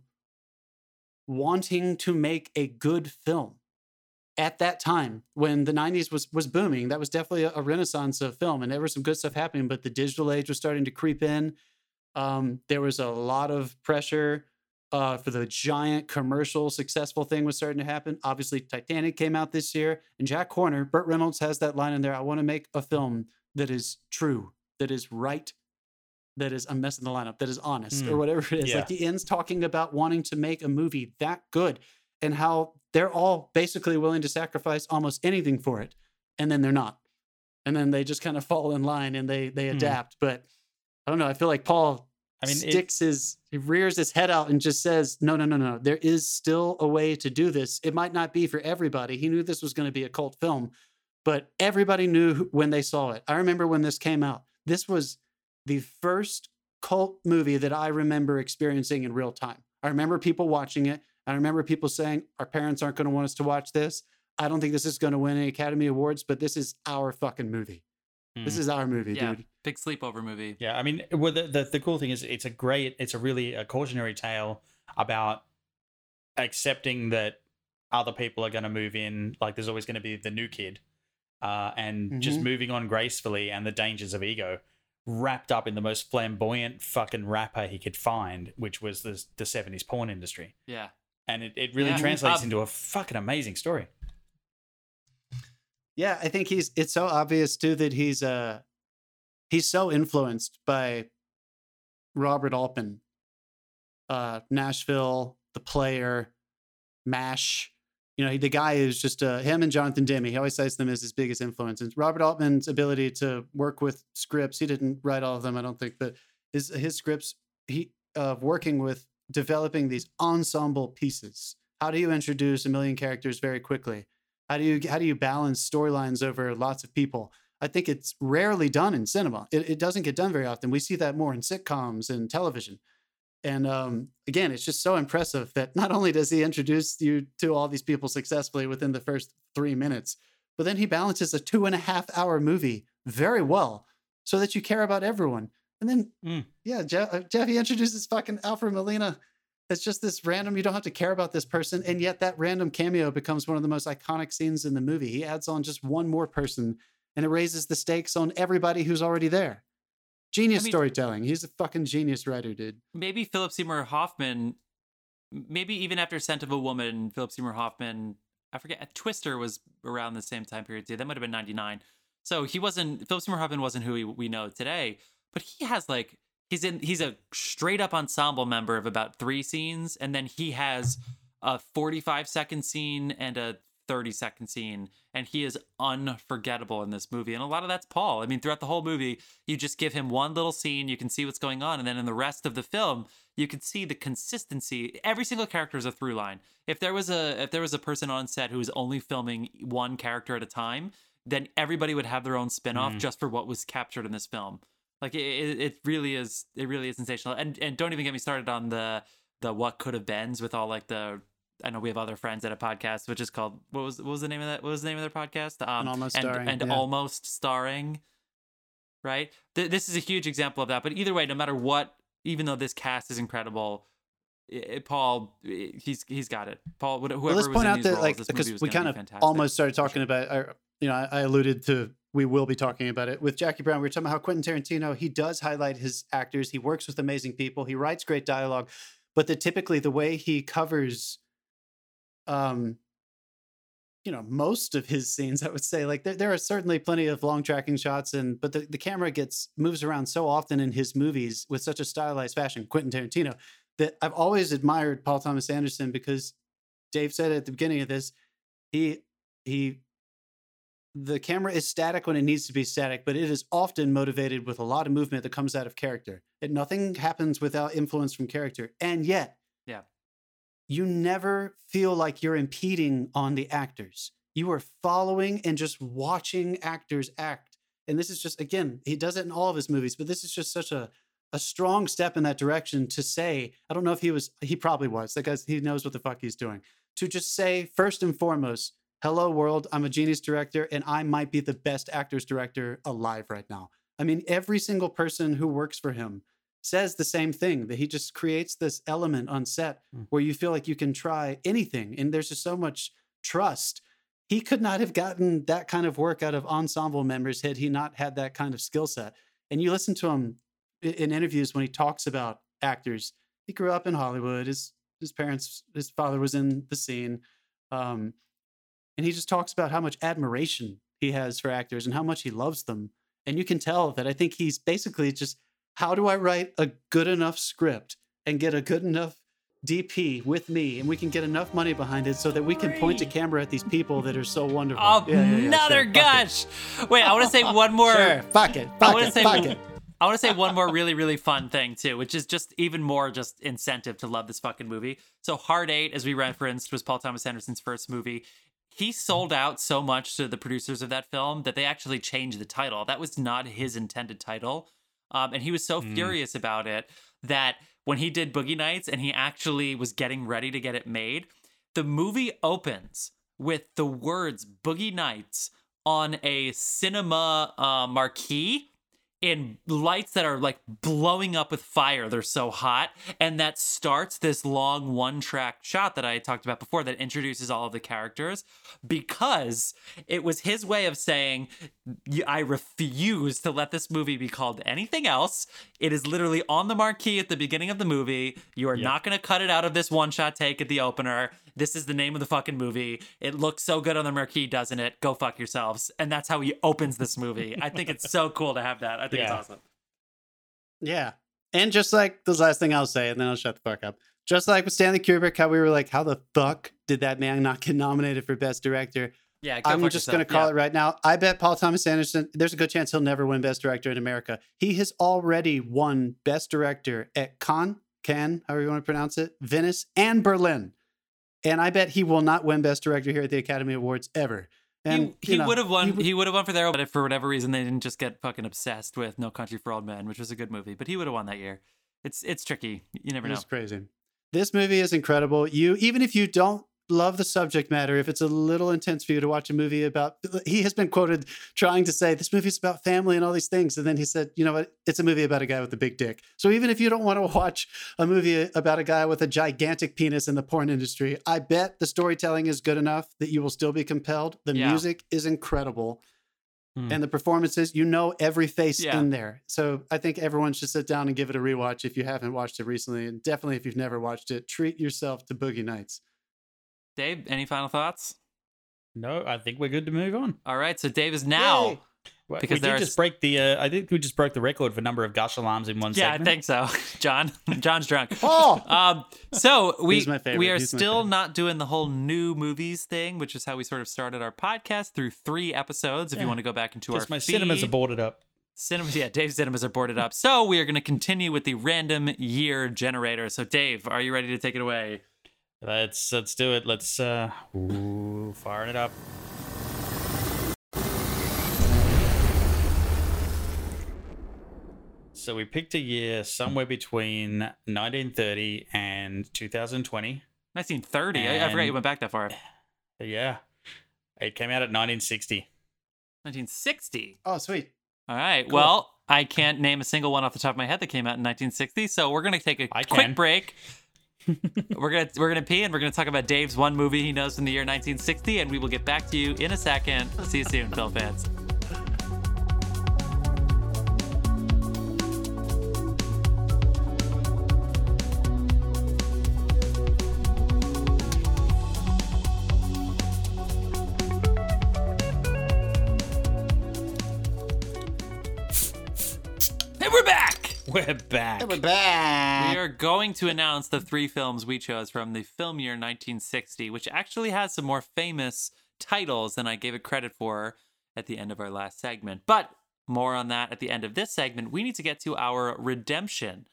wanting to make a good film at that time when the 90s was was booming that was definitely a, a renaissance of film and there was some good stuff happening but the digital age was starting to creep in um, there was a lot of pressure uh, for the giant commercial successful thing was starting to happen. Obviously, Titanic came out this year, and Jack Horner, Burt Reynolds has that line in there. I want to make a film that is true, that is right, that is I'm messing the lineup, that is honest, or Mm. whatever it is. Yeah. Like he ends talking about wanting to make a movie that good, and how they're all basically willing to sacrifice almost anything for it, and then they're not, and then they just kind of fall in line and they they Hmm. adapt. But I don't know. I feel like Paul I mean, it- sticks his he rears his head out and just says, "No, no, no, no. There is still a way to do this. It might not be for everybody. He knew this was going to be a cult film, but everybody knew when they saw it. I remember when this came out. This was the first cult movie that I remember experiencing in real time. I remember people watching it. I remember people saying, "Our parents aren't going to want us to watch this." I don't think this is going to win any Academy Awards, but this is our fucking movie. This Mm. is our movie, yeah, dude. big sleepover movie. Yeah, I mean, well, the, the the cool thing is, it's a great, it's a really a cautionary tale about accepting that other people are going to move in. Like, there's always going to be the new kid, uh, and just Mhm. moving on gracefully, and the dangers of ego, wrapped up in the most flamboyant fucking rapper he could find, which was the the '70s porn industry, Yeah. and it, it really Yeah. translates Um, into a fucking amazing story. Yeah, I think he's it's so obvious too that he's uh he's so influenced by Robert Altman. Uh Nashville, the player, MASH. You know, the guy is just uh, him and Jonathan Demme. He always cites them as his biggest influence. influences. Robert Altman's ability to work with scripts, he didn't write all of them, I don't think, but his his scripts, he of working with developing these ensemble pieces. How do you introduce a million characters very quickly? How do you how do you balance storylines over lots of people? I think it's rarely done in cinema. It, it doesn't get done very often. We see that more in sitcoms and television. And um, again, it's just so impressive that not only does he introduce you to all these people successfully within the first three minutes, but then he balances a two and a half hour movie very well so that you care about everyone. And then, Mm. yeah, Jeff, uh, Jeff, he introduces fucking Alfred Molina. It's just this random, you don't have to care about this person. And yet that random cameo becomes one of the most iconic scenes in the movie. He adds on just one more person and it raises the stakes on everybody who's already there. Genius I mean- storytelling. He's a fucking genius writer, dude. Maybe Philip Seymour Hoffman, maybe even after Scent of a Woman, Philip Seymour Hoffman, I forget, uh, Twister was around the same time period too. That might have been 99. So he wasn't, Philip Seymour Hoffman wasn't who we, we know today, but he has like, he's in, he's a straight up ensemble member of about three scenes. And then he has a 45 second scene and a 30 second scene. And he is unforgettable in this movie. And a lot of that's Paul. I mean, throughout the whole movie, you just give him one little scene, you can see what's going on. And then in the rest of the film, you can see the consistency. Every single character is a through line. If there was a if there was a person on set who was only filming one character at a time, then everybody would have their own spin-off Mhm. just for what was captured in this film. Like it, it, it really is. It really is sensational. And and don't even get me started on the the what could have beens with all like the. I know we have other friends at a podcast which is called what was what was the name of that? What was the name of their podcast? Um, And Almost and, Starring, and yeah. almost starring. Right. Th- this is a huge example of that. But either way, no matter what, even though this cast is incredible, i Paul, i- he's he's got it. Paul, wh- whoever well, let's was point in out these that roles, like because we kind of almost started talking about you know I, I alluded to we will be talking about it with jackie brown. We were talking about how quentin tarantino he does highlight his actors. He works with amazing people. He writes great dialogue. But that typically the way he covers um you know most of his scenes i would say like there, there are certainly plenty of long tracking shots and but the, the camera gets moves around so often in his movies with such a stylized fashion quentin tarantino that i've always admired paul thomas anderson because dave said at the beginning of this he he the camera is static when it needs to be static but it is often motivated with a lot of movement that comes out of character and nothing happens without influence from character and yet Yeah. you never feel like you're impeding on the actors you are following and just watching actors act and this is just again he does it in all of his movies but this is just such a a strong step in that direction to say i don't know if he was he probably was that guy's he knows what the fuck he's doing to just say first and foremost hello world. I'm a genius director and i might be the best actors director alive right now. I mean every single person who works for him says the same thing that he just creates this element on set Mm. where you feel like you can try anything and there's just so much trust. He could not have gotten that kind of work out of ensemble members had he not had that kind of skill set. And you listen to him in interviews when he talks about actors. He grew up in hollywood. His his parents his father was in the scene. Um, and he just talks about how much admiration he has for actors and how much he loves them and you can tell that i think he's basically just how do i write a good enough script and get a good enough dp with me and we can get enough money behind it so that we can point a camera at these people that are so wonderful Oh, Yeah, yeah, yeah, another sure, fuck gush. Wait, I want to say one more. sure fuck it I want to say fuck it I want to say one more really really fun thing too, which is just even more just incentive to love this fucking movie. So Hard 8 as we referenced was Paul Thomas Anderson's first movie. He sold out so much to the producers of that film that they actually changed the title. That was not his intended title. Um, and he was so Mm. furious about it that when he did Boogie Nights and he actually was getting ready to get it made, the movie opens with the words Boogie Nights on a cinema uh, marquee in lights that are like blowing up with fire. They're so hot. And that starts this long one track shot that I talked about before that introduces all of the characters because it was his way of saying, I refuse to let this movie be called anything else. It is literally on the marquee at the beginning of the movie. You are Yep. not going to cut it out of this one shot take at the opener. This is the name of the fucking movie. It looks so good on the marquee, doesn't it? Go fuck yourselves. And that's how he opens this movie. I think it's so cool to have that. I think Yeah. it's awesome. Yeah. And just like the last thing I'll say, and then I'll shut the fuck up. Just like with Stanley Kubrick, how we were like, how the fuck did that man not get nominated for Best Director? Yeah, I'm just yourself. going to call Yeah. it right now. I bet Paul Thomas Anderson, there's a good chance he'll never win Best Director in America. He has already won Best Director at Cannes, Cannes, however you want to pronounce it, Venice, and Berlin. And I bet he will not win Best Director here at the Academy Awards ever. And he you know, would have won. he He would- have won for there, but if for whatever reason they didn't just get fucking obsessed with No Country for Old Men, which was a good movie, but he would have won that year. It's it's tricky. You never know. It's crazy. This movie is incredible. You even if you don't love the subject matter, if it's a little intense for you to watch a movie about he has been quoted trying to say this movie is about family and all these things. And then he said, you know what? It's a movie about a guy with a big dick. So even if you don't want to watch a movie about a guy with a gigantic penis in the porn industry, I bet the storytelling is good enough that you will still be compelled. The Yeah. music is incredible. Hmm. And the performances, you know every face Yeah. in there. So I think everyone should sit down and give it a rewatch if you haven't watched it recently. And definitely if you've never watched it, treat yourself to Boogie Nights. Dave, any final thoughts? No, I think we're good to move on. All right, so Dave is now. Yay. Well, Because we there did are just break the. Uh, I think we just broke the record for number of gush alarms in one Yeah, I think so. John, John's drunk. Oh, Um, so we He's my favorite. we are He's my still favorite. not doing the whole new movies thing, which is how we sort of started our podcast through three episodes. If you want to go back into Because our my cinemas are boarded up. Cinemas, yeah, Dave's cinemas are boarded up. So we are going to continue with the random year generator. So Dave, are you ready to take it away? Let's let's do it. Let's uh, ooh, firing it up. So we picked a year somewhere between 1930 and 2020. 1930. I, I forgot you went back that far. Yeah. It came out at 1960. 1960. Oh, sweet. All right. Cool. Well, I can't name a single one off the top of my head that came out in 1960. So we're gonna take a I quick can. break. We're gonna we're gonna pee and we're gonna talk about Dave's one movie he knows from the year 1960, and we will get back to you in a second. See you soon, film fans. We're back. Hey, we're back. We are going to announce the three films we chose from the film year 1960, which actually has some more famous titles than I gave it credit for at the end of our last segment. But more on that at the end of this segment. We need to get to our redemption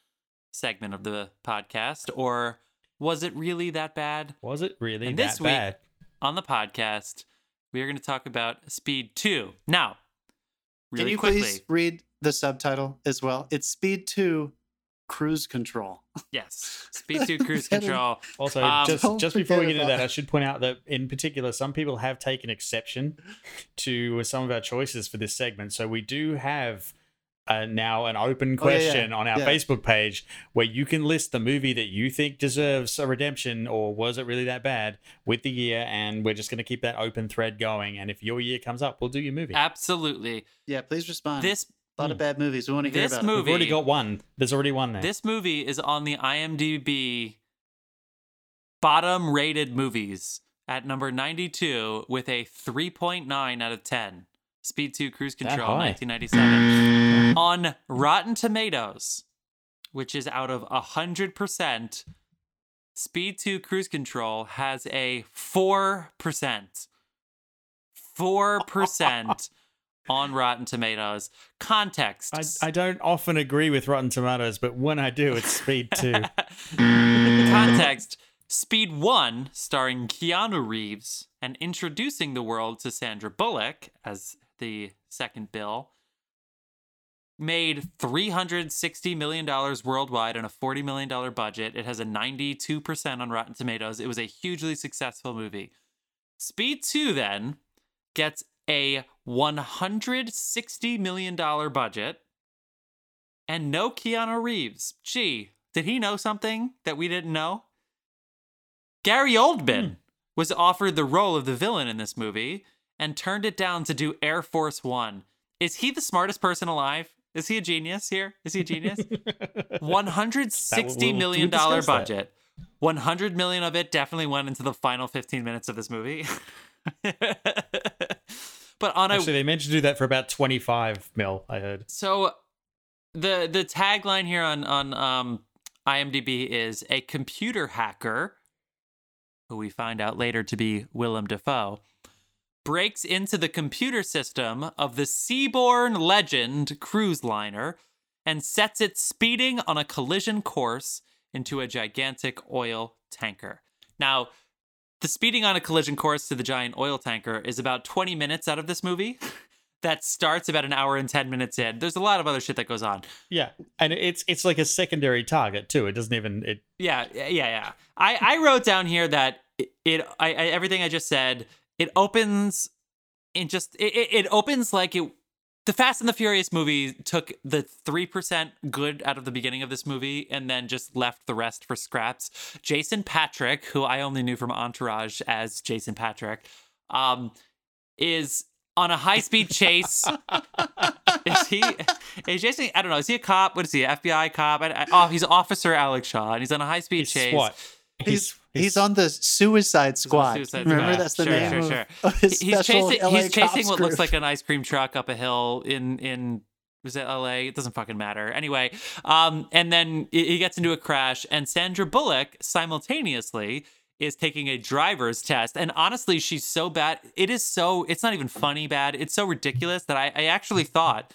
segment of the podcast, or was it really that bad? Was it really And that this week- bad? On the podcast, we are going to talk about Speed 2. Now, really Can you quickly. please read the subtitle as well? It's Speed 2 Cruise Control. Yes. Speed 2 Cruise Control. Also, Um, just just before we get into about that, I should point out that in particular, some people have taken exception to some of our choices for this segment. So we do have uh, now an open Oh, yeah, yeah. question on our Yeah. Facebook page where you can list the movie that you think deserves a redemption or was it really that bad with the year, and we're just going to keep that open thread going. And if your year comes up, we'll do your movie. Absolutely. Yeah, please respond. This a lot of hmm. bad movies. We want to hear This about movie- We've already got one. There's already one there. This movie is on the IMDb bottom rated movies at number 92 with a 3.9 out of 10. Speed 2 Cruise Control, 1997. on Rotten Tomatoes, which is out of 100%, Speed 2 Cruise Control has a 4%. 4% on Rotten Tomatoes. Context. I, I don't often agree with Rotten Tomatoes, but when I do, it's Speed 2. Context Speed 1, starring Keanu Reeves and introducing the world to Sandra Bullock as the second bill, made $360 million worldwide on a $40 million budget. It has a 92% on Rotten Tomatoes. It was a hugely successful movie. Speed 2 then gets a $160 million budget and no Keanu Reeves. Gee, did he know something that we didn't know? Gary Oldman was offered the role of the villain in this movie and turned it down to do Air Force One. Is he the smartest person alive? Is he a genius here? Is he a genius? One hundred sixty million that. budget. One hundred million of it definitely went into the final fifteen minutes of this movie. but on a Actually, they meant to do that for about 25 mil, I heard. so the the tagline here on on um, IMDb is a computer hacker, who we find out later to be Willem Dafoe, breaks into the computer system of the Seabourn Legend cruise liner and sets it speeding on a collision course into a gigantic oil tanker. Now, the speeding on a collision course to the giant oil tanker is about 20 minutes out of this movie. that starts about an hour and 10 minutes in. There's a lot of other shit that goes on. Yeah, and it's it's like a secondary target too. It doesn't even it. Yeah, yeah, yeah. I, I wrote down here that it, it I, I everything I just said. It opens in just it, it, it opens like it. The Fast and the Furious movie took the three percent good out of the beginning of this movie and then just left the rest for scraps. Jason Patric, who I only knew from Entourage as Jason Patric, um, is on a high speed chase. is he? Is Jason? I don't know. Is he a cop? What is he? FBI cop? I, I, oh, he's Officer Alex Shaw, and he's on a high speed chase. SWAT. He's he's on the Suicide Squad. Suicide Remember Squad. that's the Sure, name sure, sure. of he's chasing. LA He's chasing what looks like an ice cream truck up a hill in in was it L.A. It doesn't fucking matter. Anyway, um, and then he he gets into a crash, and Sandra Bullock simultaneously is taking a driver's test. And honestly, she's so bad. It is so. It's not even funny bad. It's so ridiculous that I, I actually thought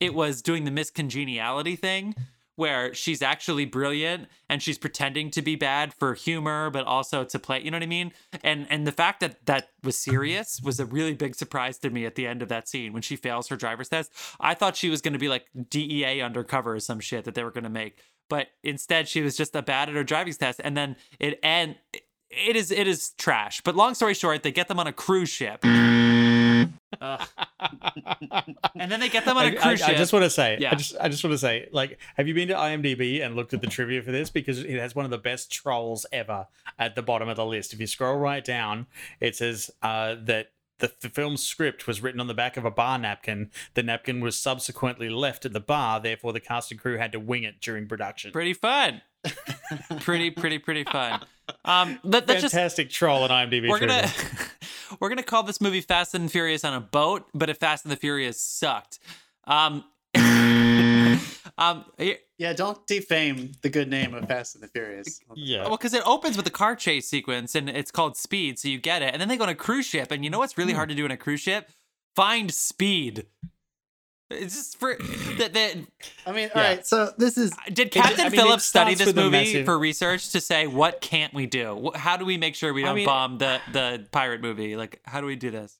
it was doing the Miss Congeniality thing where she's actually brilliant and she's pretending to be bad for humor but also to play you know what i mean? And and the fact that that was serious was a really big surprise to me at the end of that scene when she fails her driver's test. I thought she was going to be like dea undercover or some shit that they were going to make but instead she was just a bad at her driving test and then it and it is it is trash. But long story short they get them on a cruise ship. And then they get them on a I, cruise I- ship I just want to say, Yeah. I just, I just want to say, like, have you been to IMDb and looked at the trivia for this? Because it has one of the best trolls ever at the bottom of the list. If you scroll right down, it says uh, that the, the film's script was written on the back of a bar napkin. The napkin was subsequently left at the bar, therefore the cast and crew had to wing it during production. pretty fun pretty pretty pretty fun um let, let's just Fantastic troll on IMDb. we're trivia. gonna we're gonna call this movie Fast and Furious on a boat, but if Fast and the Furious sucked. Um, um, Yeah, don't defame the good name of Fast and the Furious. yeah. well, because it opens with a car chase sequence and it's called Speed, so you get it, and then they go on a cruise ship, and you know what's really hard to do in a cruise ship? Find speed. It's just for that. that I mean, all Yeah. right. So this is uh, did It- Captain I mean, Phillips study this movie for research to say what can't we do? How do we make sure we don't mean- bomb the the pirate movie? Like, how do we do this?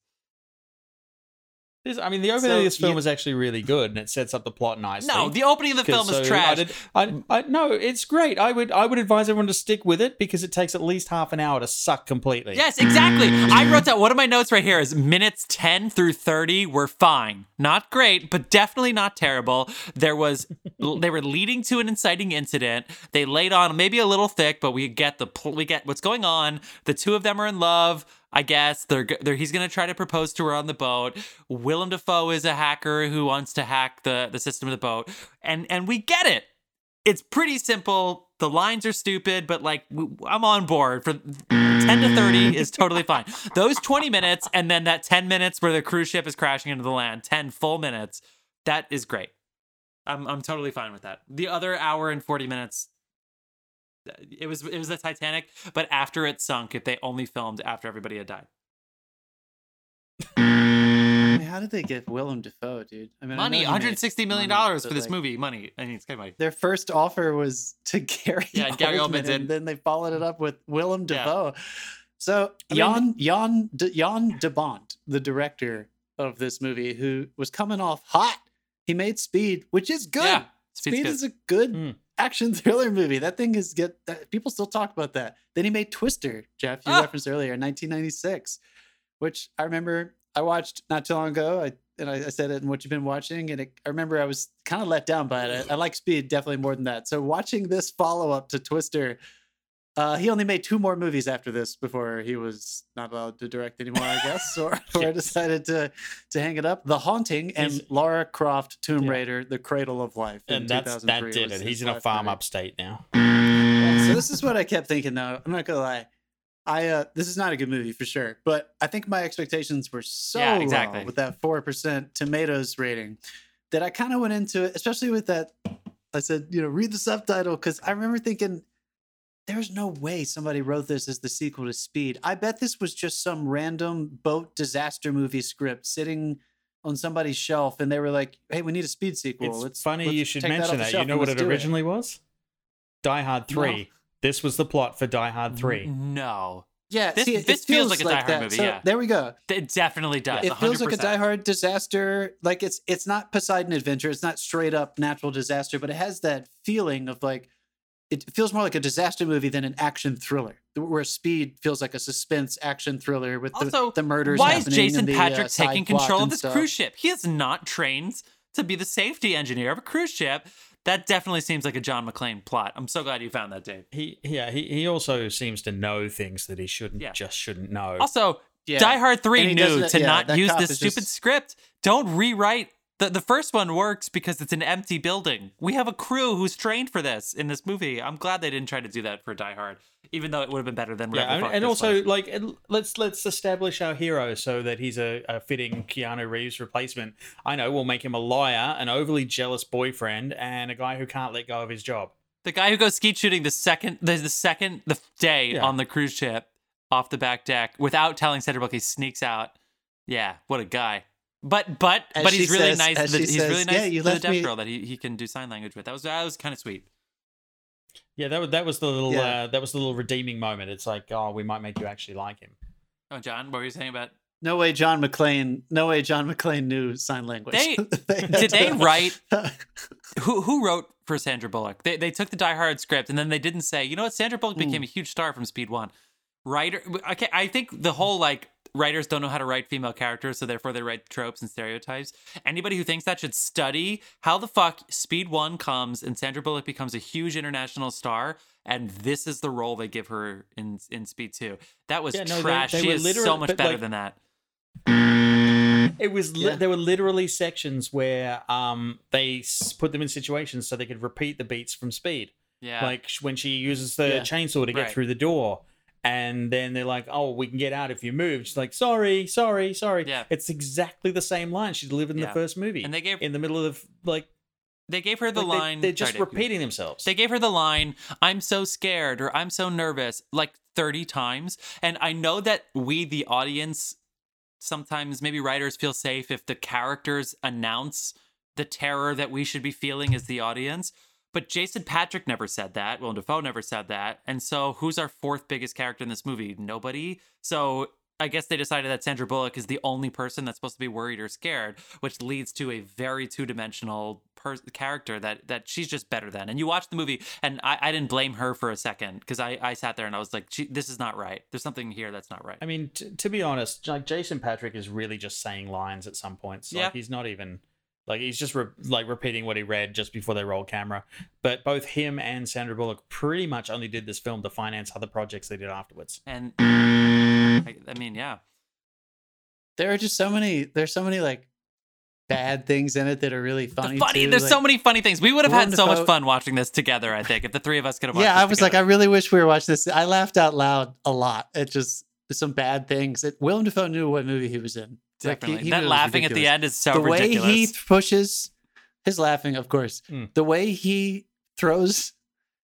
This- I mean, the opening So of this film you- is actually really good, and it sets up the plot nicely. No, the opening of the film Because, is so I trash. did- I, I, no, it's great. I would I would advise everyone to stick with it because it takes at least half an hour to suck completely. Yes, exactly. I wrote down one of my notes right here is minutes 10 through 30 were fine. Not great, but definitely not terrible. There was they were leading to an inciting incident. They laid on maybe a little thick, but we get the we get what's going on. The two of them are in love. I guess they're, they're he's gonna try to propose to her on the boat. Willem Dafoe is a hacker who wants to hack the the system of the boat, and and we get it it's pretty simple. The lines are stupid, but like I'm on board for 10 to 30 is totally fine. Those 20 minutes and then that 10 minutes where the cruise ship is crashing into the land, 10 full minutes, that is great. I'm I'm totally fine with that. The other hour and 40 minutes it was it was the Titanic, but after it sunk, if they only filmed after everybody had died. I mean, how did they get Willem Dafoe, dude? I mean, Money, he 160 million dollars for this like, movie. Money. I mean, it's good money. Their first offer was to Gary. Yeah, Gary Oldman did. and then they followed it up with Willem Yeah. Dafoe. So I mean- Jan Jan De, Jan de Bont, the director of this movie, who was coming off hot, he made Speed, which is good. Yeah, Speed good. is a good Mm. Action thriller movie. That thing is get that, people still talk about that. Then he made Twister, Jeff, you Ah. referenced earlier, in 1996, which I remember I watched not too long ago. I and I, I said it in what you've been watching, and it, I remember I was kind of let down by it. I, I like Speed definitely more than that. So watching this follow up to Twister. Uh, he only made two more movies after this before he was not allowed to direct anymore, I guess, or, or decided to to hang it up. The Haunting and He's- Lara Croft Tomb Yeah. Raider: The Cradle of Life. in and that's that did it. He's in a farm upstate now. So this is what I kept thinking though. I'm not gonna lie. I uh this is not a good movie for sure, but I think my expectations were so Yeah, low with that four percent tomatoes rating that I kind of went into it, especially with that. I said, you know, read the subtitle because I remember thinking there's no way somebody wrote this as the sequel to Speed. I bet this was just some random boat disaster movie script sitting on somebody's shelf, and they were like, "Hey, we need a Speed sequel." It's let's, funny let's you should mention off the that. You know what let's it originally was? Die Hard 3. This was the plot for Die Hard 3. No. Yeah, This- see, this it feels like a Die Hard that. movie, So yeah. there we go. It definitely does. it feels like a Die Hard disaster. Like it's it's not Poseidon Adventure. It's not straight up natural disaster, but it has that feeling of like it feels more like a disaster movie than an action thriller. Where Speed feels like a suspense action thriller with Also, the, the murders. Why is happening Jason and the, Patrick uh, taking control of this stuff. cruise ship? He is not trained to be the safety engineer of a cruise ship. That definitely seems like a John McClane plot. I'm so glad you found that, Dave. He yeah, he, he also seems to know things that he shouldn't Yeah. just shouldn't know. Also, Yeah. Die Hard 3 And knew to yeah, not use this stupid just- script. Don't rewrite. The, the first one works because it's an empty building. We have a crew who's trained for this in this movie. I'm glad they didn't try to do that for Die Hard, even though it would have been better than yeah, and, and also was. like let's let's establish our hero so that he's a, a fitting Keanu Reeves replacement. I know we'll make him a liar, an overly jealous boyfriend, and a guy who can't let go of his job. the guy who goes skeet shooting the second the, the second the day Yeah. on the cruise ship off the back deck without telling Bullock he sneaks out. Yeah, what a guy. But but As but she he's really says- nice. as that- she he's says, really nice "Yeah, you to the deaf me- girl that he, he can do sign language with. That was that was kind of sweet. Yeah, that was that was the little Yeah. uh, that was the little redeeming moment. It's like, oh, we might make you actually like him. Oh, John, what were you saying about? No way, John McClane. No way, John McClane knew sign language. They- had did they to- write- Who who wrote for Sandra Bullock? They they took the Die Hard script and then they didn't say, you know what? Sandra Bullock became a huge star from Speed One. Writer, okay, I think the whole like writers don't know how to write female characters, so therefore they write tropes and stereotypes. Anybody who thinks that should study how the fuck Speed One comes and Sandra Bullock becomes a huge international star, and this is the role they give her in in Speed Two. That was Yeah, no, trash. they she is literal- so much better like- than that. It was li- Yeah. there were literally sections where um they put them in situations so they could repeat the beats from Speed. Yeah, Like when she uses the Yeah. chainsaw to get Right. through the door. And then they're like, "Oh, we can get out if you move." She's like, "Sorry, sorry, sorry." Yeah. it's exactly the same line she delivered in Yeah. the first movie. And they gave- in the middle of like, they gave her the like, line. They're just Sorry, repeating themselves. They gave her the line, I'm so scared or I'm so nervous, like 30 times. And I know that we, the audience, sometimes maybe writers feel safe if the characters announce the terror that we should be feeling as the audience. But Jason Patric never said that. Willem Dafoe never said that. And so who's our fourth biggest character in this movie? Nobody. So I guess they decided that Sandra Bullock is the only person that's supposed to be worried or scared, which leads to a very two-dimensional per- character that that she's just better than. And you watch the movie, and I, I didn't blame her for a second because I, I sat there and I was like, this is not right. There's something here that's not right. I mean, t- to be honest, like Jason Patric is really just saying lines at some points. Like Yeah. he's not even like he's just re- like repeating what he read just before they roll camera. But both him and Sandra Bullock pretty much only did this film to finance other projects they did afterwards. And I, I mean, yeah, there are just so many. There's so many like bad things in it that are really funny. the funny. too, There's so many funny things. We would have had so much fun watching this together. I think if the three of us could have. watched Yeah, this I was like, I really wish we were watching this. I laughed out loud a lot. It just some bad things. It, Willem Dafoe knew what movie he was in. Like, he- he that knew it was laughing at the end is so ridiculous. the way he pushes his laughing, of course. Mm. The way he throws,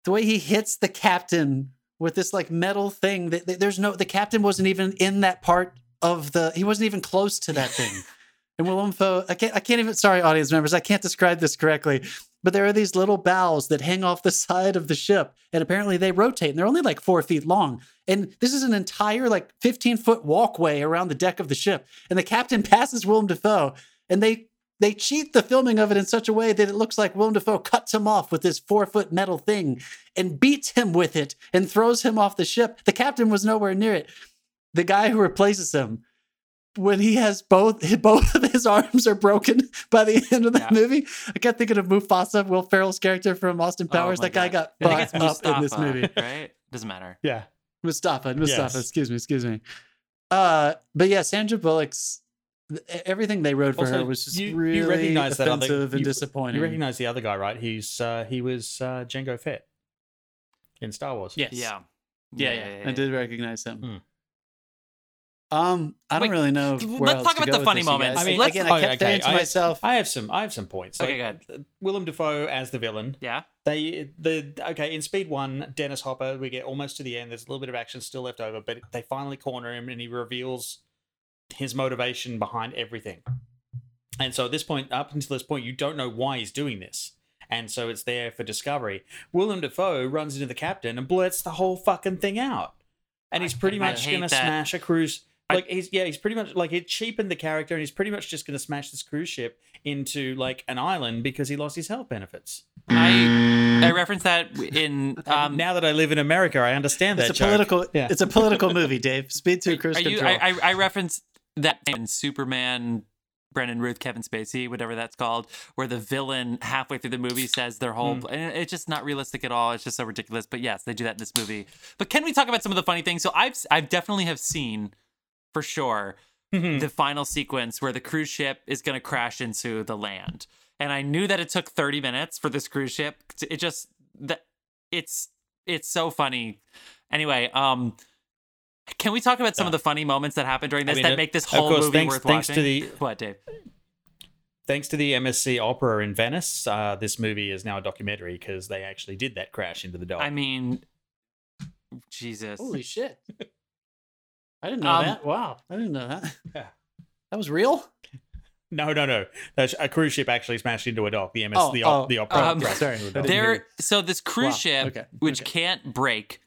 the way he hits the captain with this like metal thing. That, that there's no, the captain wasn't even in that part of the. He wasn't even close to that thing. and Willem Dafoe, I can't, I can't even. Sorry, audience members, I can't describe this correctly. But there are these little bows that hang off the side of the ship, and apparently they rotate, and they're only like four feet long. And this is an entire like 15 foot walkway around the deck of the ship. And the captain passes Willem Dafoe, and they they cheat the filming of it in such a way that it looks like Willem Dafoe cuts him off with this four foot metal thing and beats him with it and throws him off the ship. The captain was nowhere near it. The guy who replaces him, when he has both both of his arms are broken by the end of the Yeah. movie, I kept thinking of Mufasa, Will Ferrell's character from Austin Oh Powers. my that guy God. got I fucked up in this movie. right? Doesn't matter. Yeah. Mustafa, Mustafa, Yes. excuse me, excuse me. Uh, but yeah, Sandra Bullock's everything they wrote for Also, her was just you- you really recognize that other- offensive and you- disappointing. You recognize the other guy, right? He's uh, he was uh, Jango Fett in Star Wars. yes, Yeah. yeah, yeah, I did recognize him. Hmm. Um, I don't Wait, really know. let's else talk to about go the funny this, moments. I mean, again, I kept okay, saying to I- myself, I have some I have some points. Okay, Like, good. Willem Dafoe as the villain. Yeah. They the okay in Speed One, Dennis Hopper. We get almost to the end. There's a little bit of action still left over, but they finally corner him, and he reveals his motivation behind everything. And so at this point, up until this point, you don't know why he's doing this, and so it's there for discovery. Willem Dafoe runs into the captain and blurts the whole fucking thing out, and he's pretty I much gonna smash a cruise. I- Like he's yeah, he's pretty much like it cheapened the character, and he's pretty much just gonna smash this cruise ship into like an island because he lost his health benefits. I I referenced that in um now that I live in America, I understand it's that a joke. political. Yeah. It's a political movie, Dave. Speed to cruise are you control. I, I I referenced that in Superman Brandon Routh Kevin Spacey whatever that's called where the villain halfway through the movie says their whole Hmm. and it's just not realistic at all it's just so ridiculous but yes they do that in this movie but can we talk about some of the funny things so I've I've definitely have seen for sure Mhm. the final sequence where the cruise ship is going to crash into the land. And I knew that it took 30 minutes for this cruise ship. It just that it's it's so funny. Anyway, um can we talk about some Yeah. of the funny moments that happened during I this mean, that of- make this whole course, movie thanks- worth thanks to the- what, Dave? Thanks to the MSC Opera in Venice, uh, this movie is now a documentary because they actually did that crash into the dock. I mean Jesus. Holy shit! I didn't know Um, that. Wow, I didn't know that. Yeah. That was real. No, no, no. A cruise ship actually smashed into a dock. The MS, Oh, the, oh, the opera. um, crashed sorry. into a I dock. didn't hear There, so this cruise Wow, ship, okay, which okay. can't break,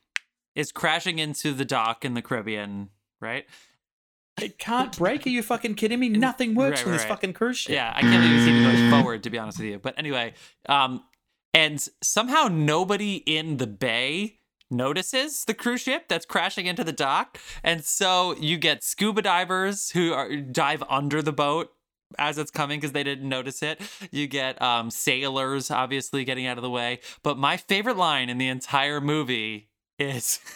is crashing into the dock in the Caribbean, right? It can't break. Are you fucking kidding me? Nothing works Right, on this right. fucking cruise ship. Yeah, I can't even see even going forward, to be honest with you. But anyway, um, and somehow nobody in the bay notices the cruise ship that's crashing into the dock, and so you get scuba divers who are dive under the boat as it's coming because they didn't notice it. You get um, sailors obviously getting out of the way. But my favorite line in the entire movie is.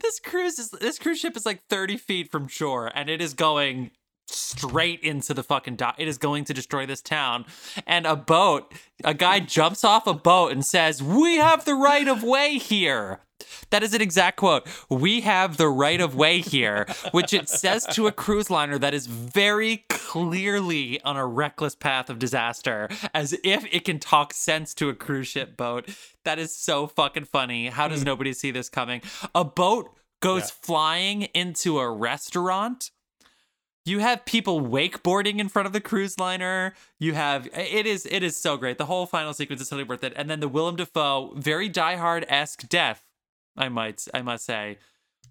This cruise is this cruise ship is like 30 feet from shore and it is going straight into the fucking dock. It is going to destroy this town. And a boat, a guy jumps off a boat and says, We have the right of way here. That is an exact quote. We have the right of way here, which it says to a cruise liner that is very clearly on a reckless path of disaster, as if it can talk sense to a cruise ship boat. That is so fucking funny. How does hmm. nobody see this coming? A boat goes Yeah. flying into a restaurant. You have people wakeboarding in front of the cruise liner. You have it is it is so great. The whole final sequence is totally worth it. And then the Willem Dafoe very Die Hard esque death, I might I must say,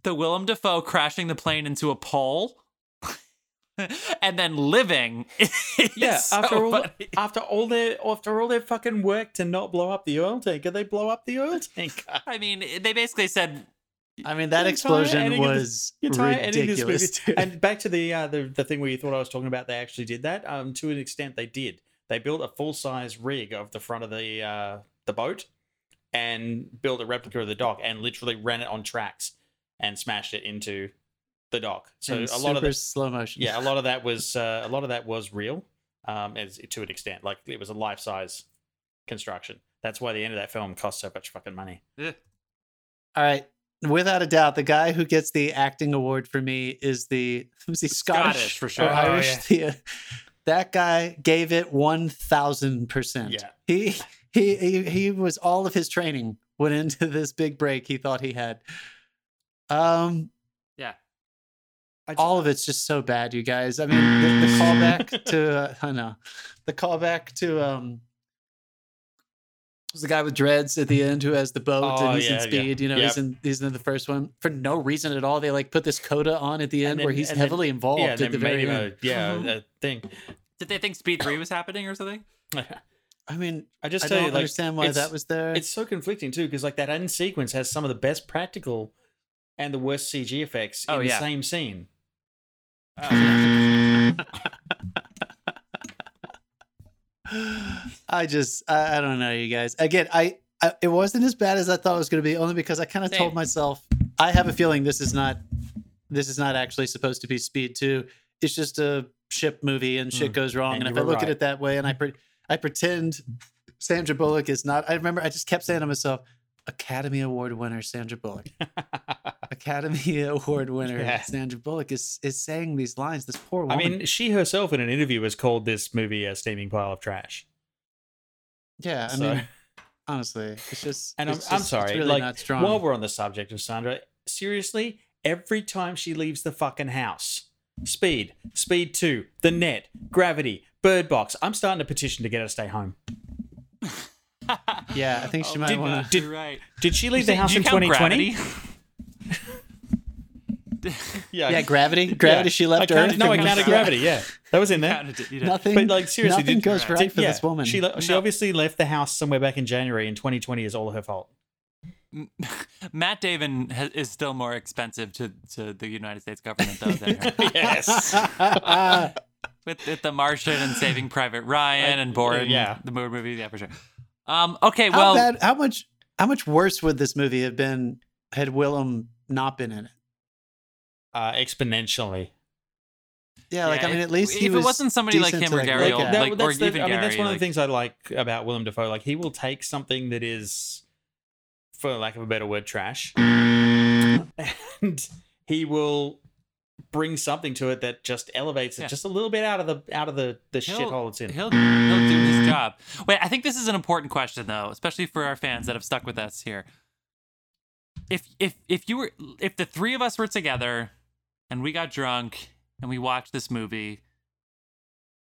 the Willem Dafoe crashing the plane into a pole, and then living. Yeah, so after all, funny. after all their after all their fucking work to not blow up the oil tanker, they blow up the oil tanker. I mean, they basically said I mean, that explosion ending of the- was The entire ending of this ridiculous. And back to the uh, the the thing where you thought I was talking about, they actually did that. Um, to an extent, they did. They built a full size rig of the front of the uh the boat, and built a replica of the dock, and literally ran it on tracks and smashed it into the dock. So In a lot of super the, slow motion. yeah, a lot of that was uh, a lot of that was real, um, as to an extent. Like it was a life size construction. That's why the end of that film cost so much fucking money. "Eh, All right. Without a doubt, the guy who gets the acting award for me is the was he Scottish, Scottish, for or sure. Oh, Irish? The, uh, that guy gave it one thousand percent. Yeah. He he he he was all of his training went into this big break he thought he had. Um, yeah. all of it's just so bad, you guys. I mean, the, the callback to uh, I know the callback to um was the guy with dreads at the end who has the boat Oh, and he's yeah, in yeah. speed. You know, Yep. he's in he's in the first one for no reason at all. They like put this coda on at the end then- where he's and then- heavily involved yeah, at the very end. a yeah uh-huh. a thing. Did they think Speed Three was happening or something? I mean, I just I tell don't you, like, understand why that was there. It's so conflicting too, because like that end sequence has some of the best practical and the worst CG effects Oh, in yeah. the same scene. I just I, I don't know, you guys. Again, I, I it wasn't as bad as I thought it was going to be, only because I kind of told myself I have a feeling this is not this is not actually supposed to be Speed Two. It's just a ship movie, and shit Mm. goes wrong. And And, if I were look at it that way, and I pre- I pretend Sandra Bullock is not. I remember I just kept saying to myself, Academy Award winner Sandra Bullock. Academy Award winner Yeah. Sandra Bullock is is saying these lines. This poor woman. I mean, she herself in an interview has called this movie a steaming pile of trash. yeah. I So- mean, honestly, it's just. And I'm, it's I'm sorry, it's really like not strong. while we're on the subject of Sandra, seriously, every time she leaves the fucking house, Speed, Speed Two, The Net, Gravity, Bird Box, I'm starting to petition to get her to stay home. Yeah, I think she oh, might did- want to. did- right. Did she leave You the house in 2020? Gravity? Yeah, gravity. Gravity. She left I Earth. No, I counted Gravity. Yeah, that was in there. It, you know. Nothing. But like seriously, nothing did, goes right did- for yeah, this woman. She le- she No. obviously left the house somewhere back in January, and 2020 is all her fault. Matt Damon ha- is still more expensive to, to the United States government though than her. yes. with, with the Martian and Saving Private Ryan I- and Bourne, yeah. the Moon movie, yeah, for sure. Um, okay, how well, bad? How much? How much worse would this movie have been had Willem not been in it? Uh, exponentially. Yeah, like I mean, at least he if it was wasn't somebody like him or like, Gary look Oldman, at. like- or that's the- even I mean, that's Gary, one of the things I like about Willem Dafoe. Like, he will take something that is, for lack of a better word, trash, and he will bring something to it that just elevates it Yeah. just a little bit out of the out of the the He'll- shithole it's in. he'll he'll do job. Wait, I think this is an important question though, especially for our fans that have stuck with us here. If if if you were if the three of us were together and we got drunk and we watched this movie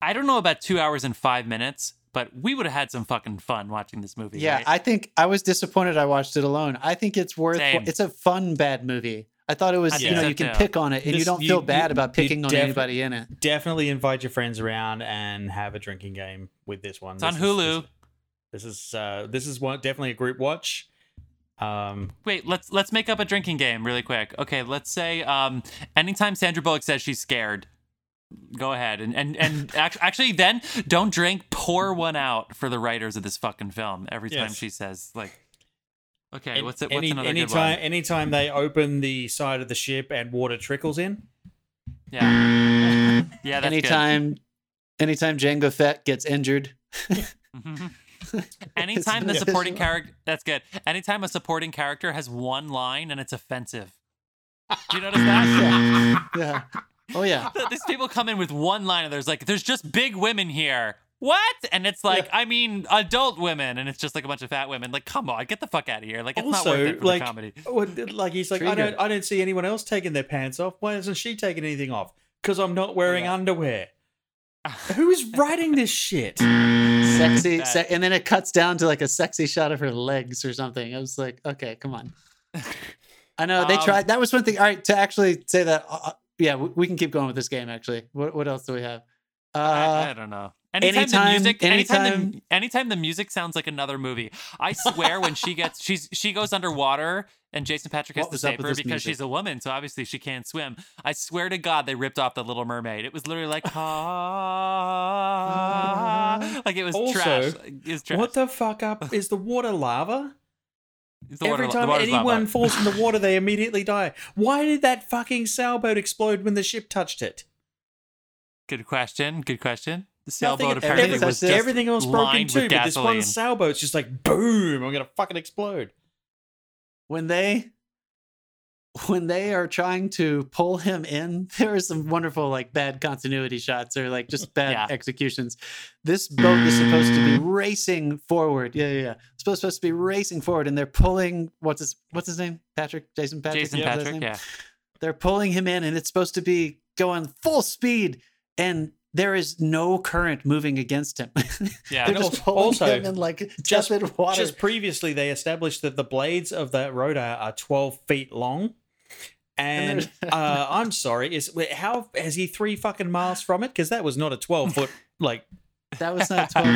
I don't know about two hours and five minutes, but we would have had some fucking fun watching this movie. Yeah, right? I think I was disappointed I watched it alone. I think it's worth Same. it's a fun bad movie. I thought it was, I you know, you can pick on it and you don't you- feel bad you- about you picking on anybody in it. Definitely invite your friends around and have a drinking game with this one. It's on This is- Hulu. This, this is uh, this is one definitely a group watch. Um, Wait, let's let's make up a drinking game really quick. Okay, let's say um, anytime Sandra Bullock says she's scared, go ahead and and and act- actually then don't drink. Pour one out for the writers of this fucking film every time Yes. she says like. Okay, an- what's it? What's any, another good anytime one? anytime they open the side of the ship and water trickles in. Yeah, yeah, that's anytime anytime Jango Fett gets injured. Mm-hmm. good. Anytime the supporting character, that's good. Anytime a supporting character has one line and it's offensive. Do you notice that? yeah. yeah. Oh yeah. These people come in with one line and there's like, there's just big women here. What? And it's like, I mean, adult women, and it's just like a bunch of fat women. Like, come on, get the fuck out of here. Like, it's not worth it for like, the comedy. what- like he's like, I Trigger. don't, I don't see anyone else taking their pants off. Why isn't she taking anything off? Because I'm not wearing Yeah. underwear. Who is writing this shit? Sexy, se- and then it cuts down to like a sexy shot of her legs or something. I was like, okay, come on. I know they Um, tried. That was one thing. All right, to actually say that, uh, uh, yeah, we, we can keep going with this game. Actually, what what else do we have? I, Uh, I don't know. Anytime, anytime- the music, anytime, anytime- the, anytime the music sounds like another movie, I swear when she gets, she's she goes underwater and Jason Patric has to save her because music? she's a woman, so obviously she can't swim. I swear to God, they ripped off the Little Mermaid. It was literally like, ah, like it was Also, trash. It was trash. What the fuck up is the water lava? The water- Every time anyone falls in the water, they immediately die. Why did that fucking sailboat explode when the ship touched it? Good question. Good question. The Nothing- sailboat apparently everything- was just everything else broke in lined with but this one sailboat's just like boom! I'm gonna fucking explode. when they when they are trying to pull him in there are some wonderful like bad continuity shots or like just bad Yeah. executions this boat is supposed to be racing forward yeah yeah yeah it's supposed, supposed to be racing forward and they're pulling what's his what's his name patric jason patric Jason Patric. Yeah. they're pulling him in and it's supposed to be going full speed and there is no current moving against him Yeah. they're just pulling also, him in like just- tepid water Just previously, they established that the blades of that rotor are 12 feet long. And And uh, I'm sorry, is wait, how is he three fucking miles from it? Because that was not a 12 foot like. that was not 12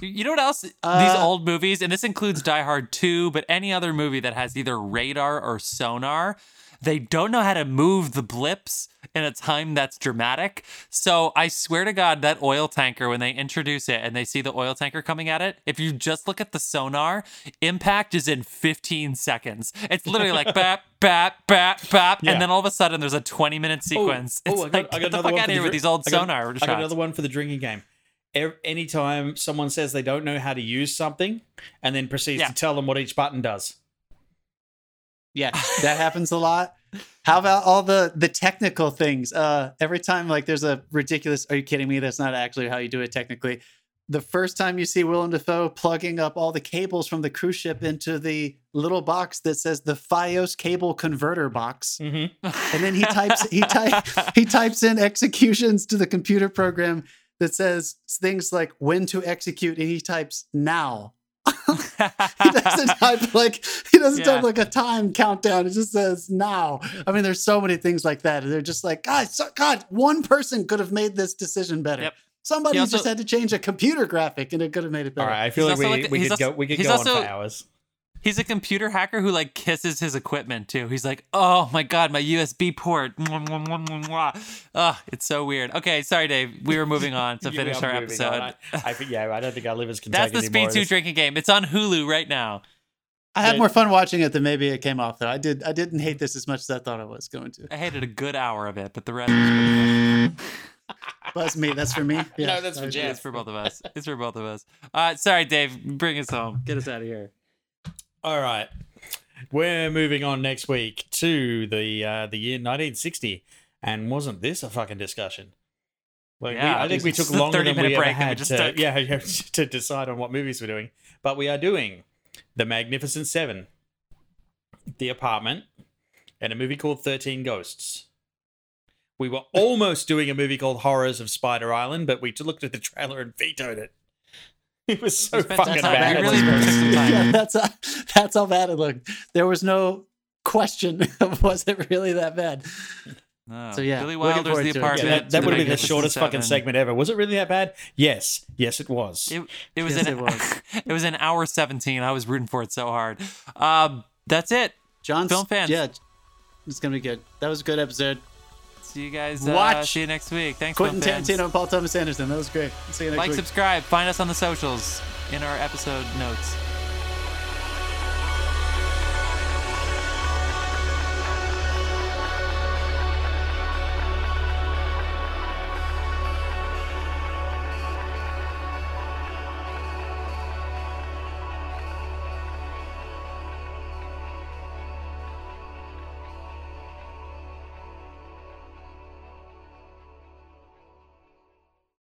feet You know what else? These Uh, old movies, and this includes Die Hard 2, but any other movie that has either radar or sonar, they don't know how to move the blips in a time that's dramatic. So I swear to God, that oil tanker, when they introduce it and they see the oil tanker coming at it, if you just look at the sonar, impact is in 15 seconds. It's literally like bap, bap, bap, bap. Yeah. And then all of a sudden there's a 20 minute sequence. Oh, it's I got, like, I got get the fuck out of here with these old I got- sonar I shots. got another one for the drinking game. Anytime someone says they don't know how to use something and then proceeds Yeah. to tell them what each button does. Yeah, that happens a lot. How about all the the technical things? Uh every time like there's a ridiculous are you kidding me? That's not actually how you do it technically. The first time you see Willem Dafoe plugging up all the cables from the cruise ship into the little box that says the Fios cable converter box. Mm-hmm. And then he types he type he types in executions to the computer program that says things like when to execute and he types now. He doesn't type like he doesn't Yeah. type like a time countdown. It just says now. I mean, there's so many things like that. They're just like, God, so, God, one person could have made this decision better. Yep. Somebody also- just had to change a computer graphic and it could have made it better. right, I feel He's like we, also like- we could also- go we could go also- on for hours. He's a computer hacker who like kisses his equipment too. He's like, "Oh my god, my USB port." Mwah, mwah, mwah, mwah, mwah. Ugh, it's so weird. Okay, sorry, Dave. We were moving on to finish I'm our episode. I, I think yeah, I don't think our livers can That's take the any more Speed of Two this. drinking game. It's on Hulu right now. I had more fun watching it than maybe it came off though. I did I didn't hate this as much as I thought I was going to. I hated a good hour of it, but the rest was pretty. That's me. That's for me. Yeah, No, that's for I- Jeff. It's for both of us. It's for both of us. Uh, sorry, Dave. Bring us home. Get us out of here. All right. We're moving on next week to the uh, the year 1960, and wasn't this a fucking discussion? Like, we- Yeah, I think we took longer than 30-minute we ever break we had to, took. yeah, yeah, to decide on what movies we're doing. But we are doing The Magnificent Seven, The Apartment, and a movie called 13 Ghosts. We were almost doing a movie called Horrors of Spider Island, but we looked at the trailer and vetoed it. It was so spent some fucking time. bad. Really took some time. yeah, that's how, that's how bad it looked. There was no question of was it really that bad. No. So, yeah, Billy Wilder's the to it. Yeah, apartment. that, that would have been the shortest fucking Seven. segment ever. Was it really that bad? Yes. Yes, it was. It, it was Yes, an it was. it was an hour 17. I was rooting for it so hard. Um, that's it. John's Film fans. Yeah, it's gonna be good. That was a good episode. See you guys. Uh, Watch see you next week. Thanks, Quentin. Tarantino and Paul Thomas Anderson. That was great. See you next Like, week. Like, subscribe. Find us on the socials in our episode notes.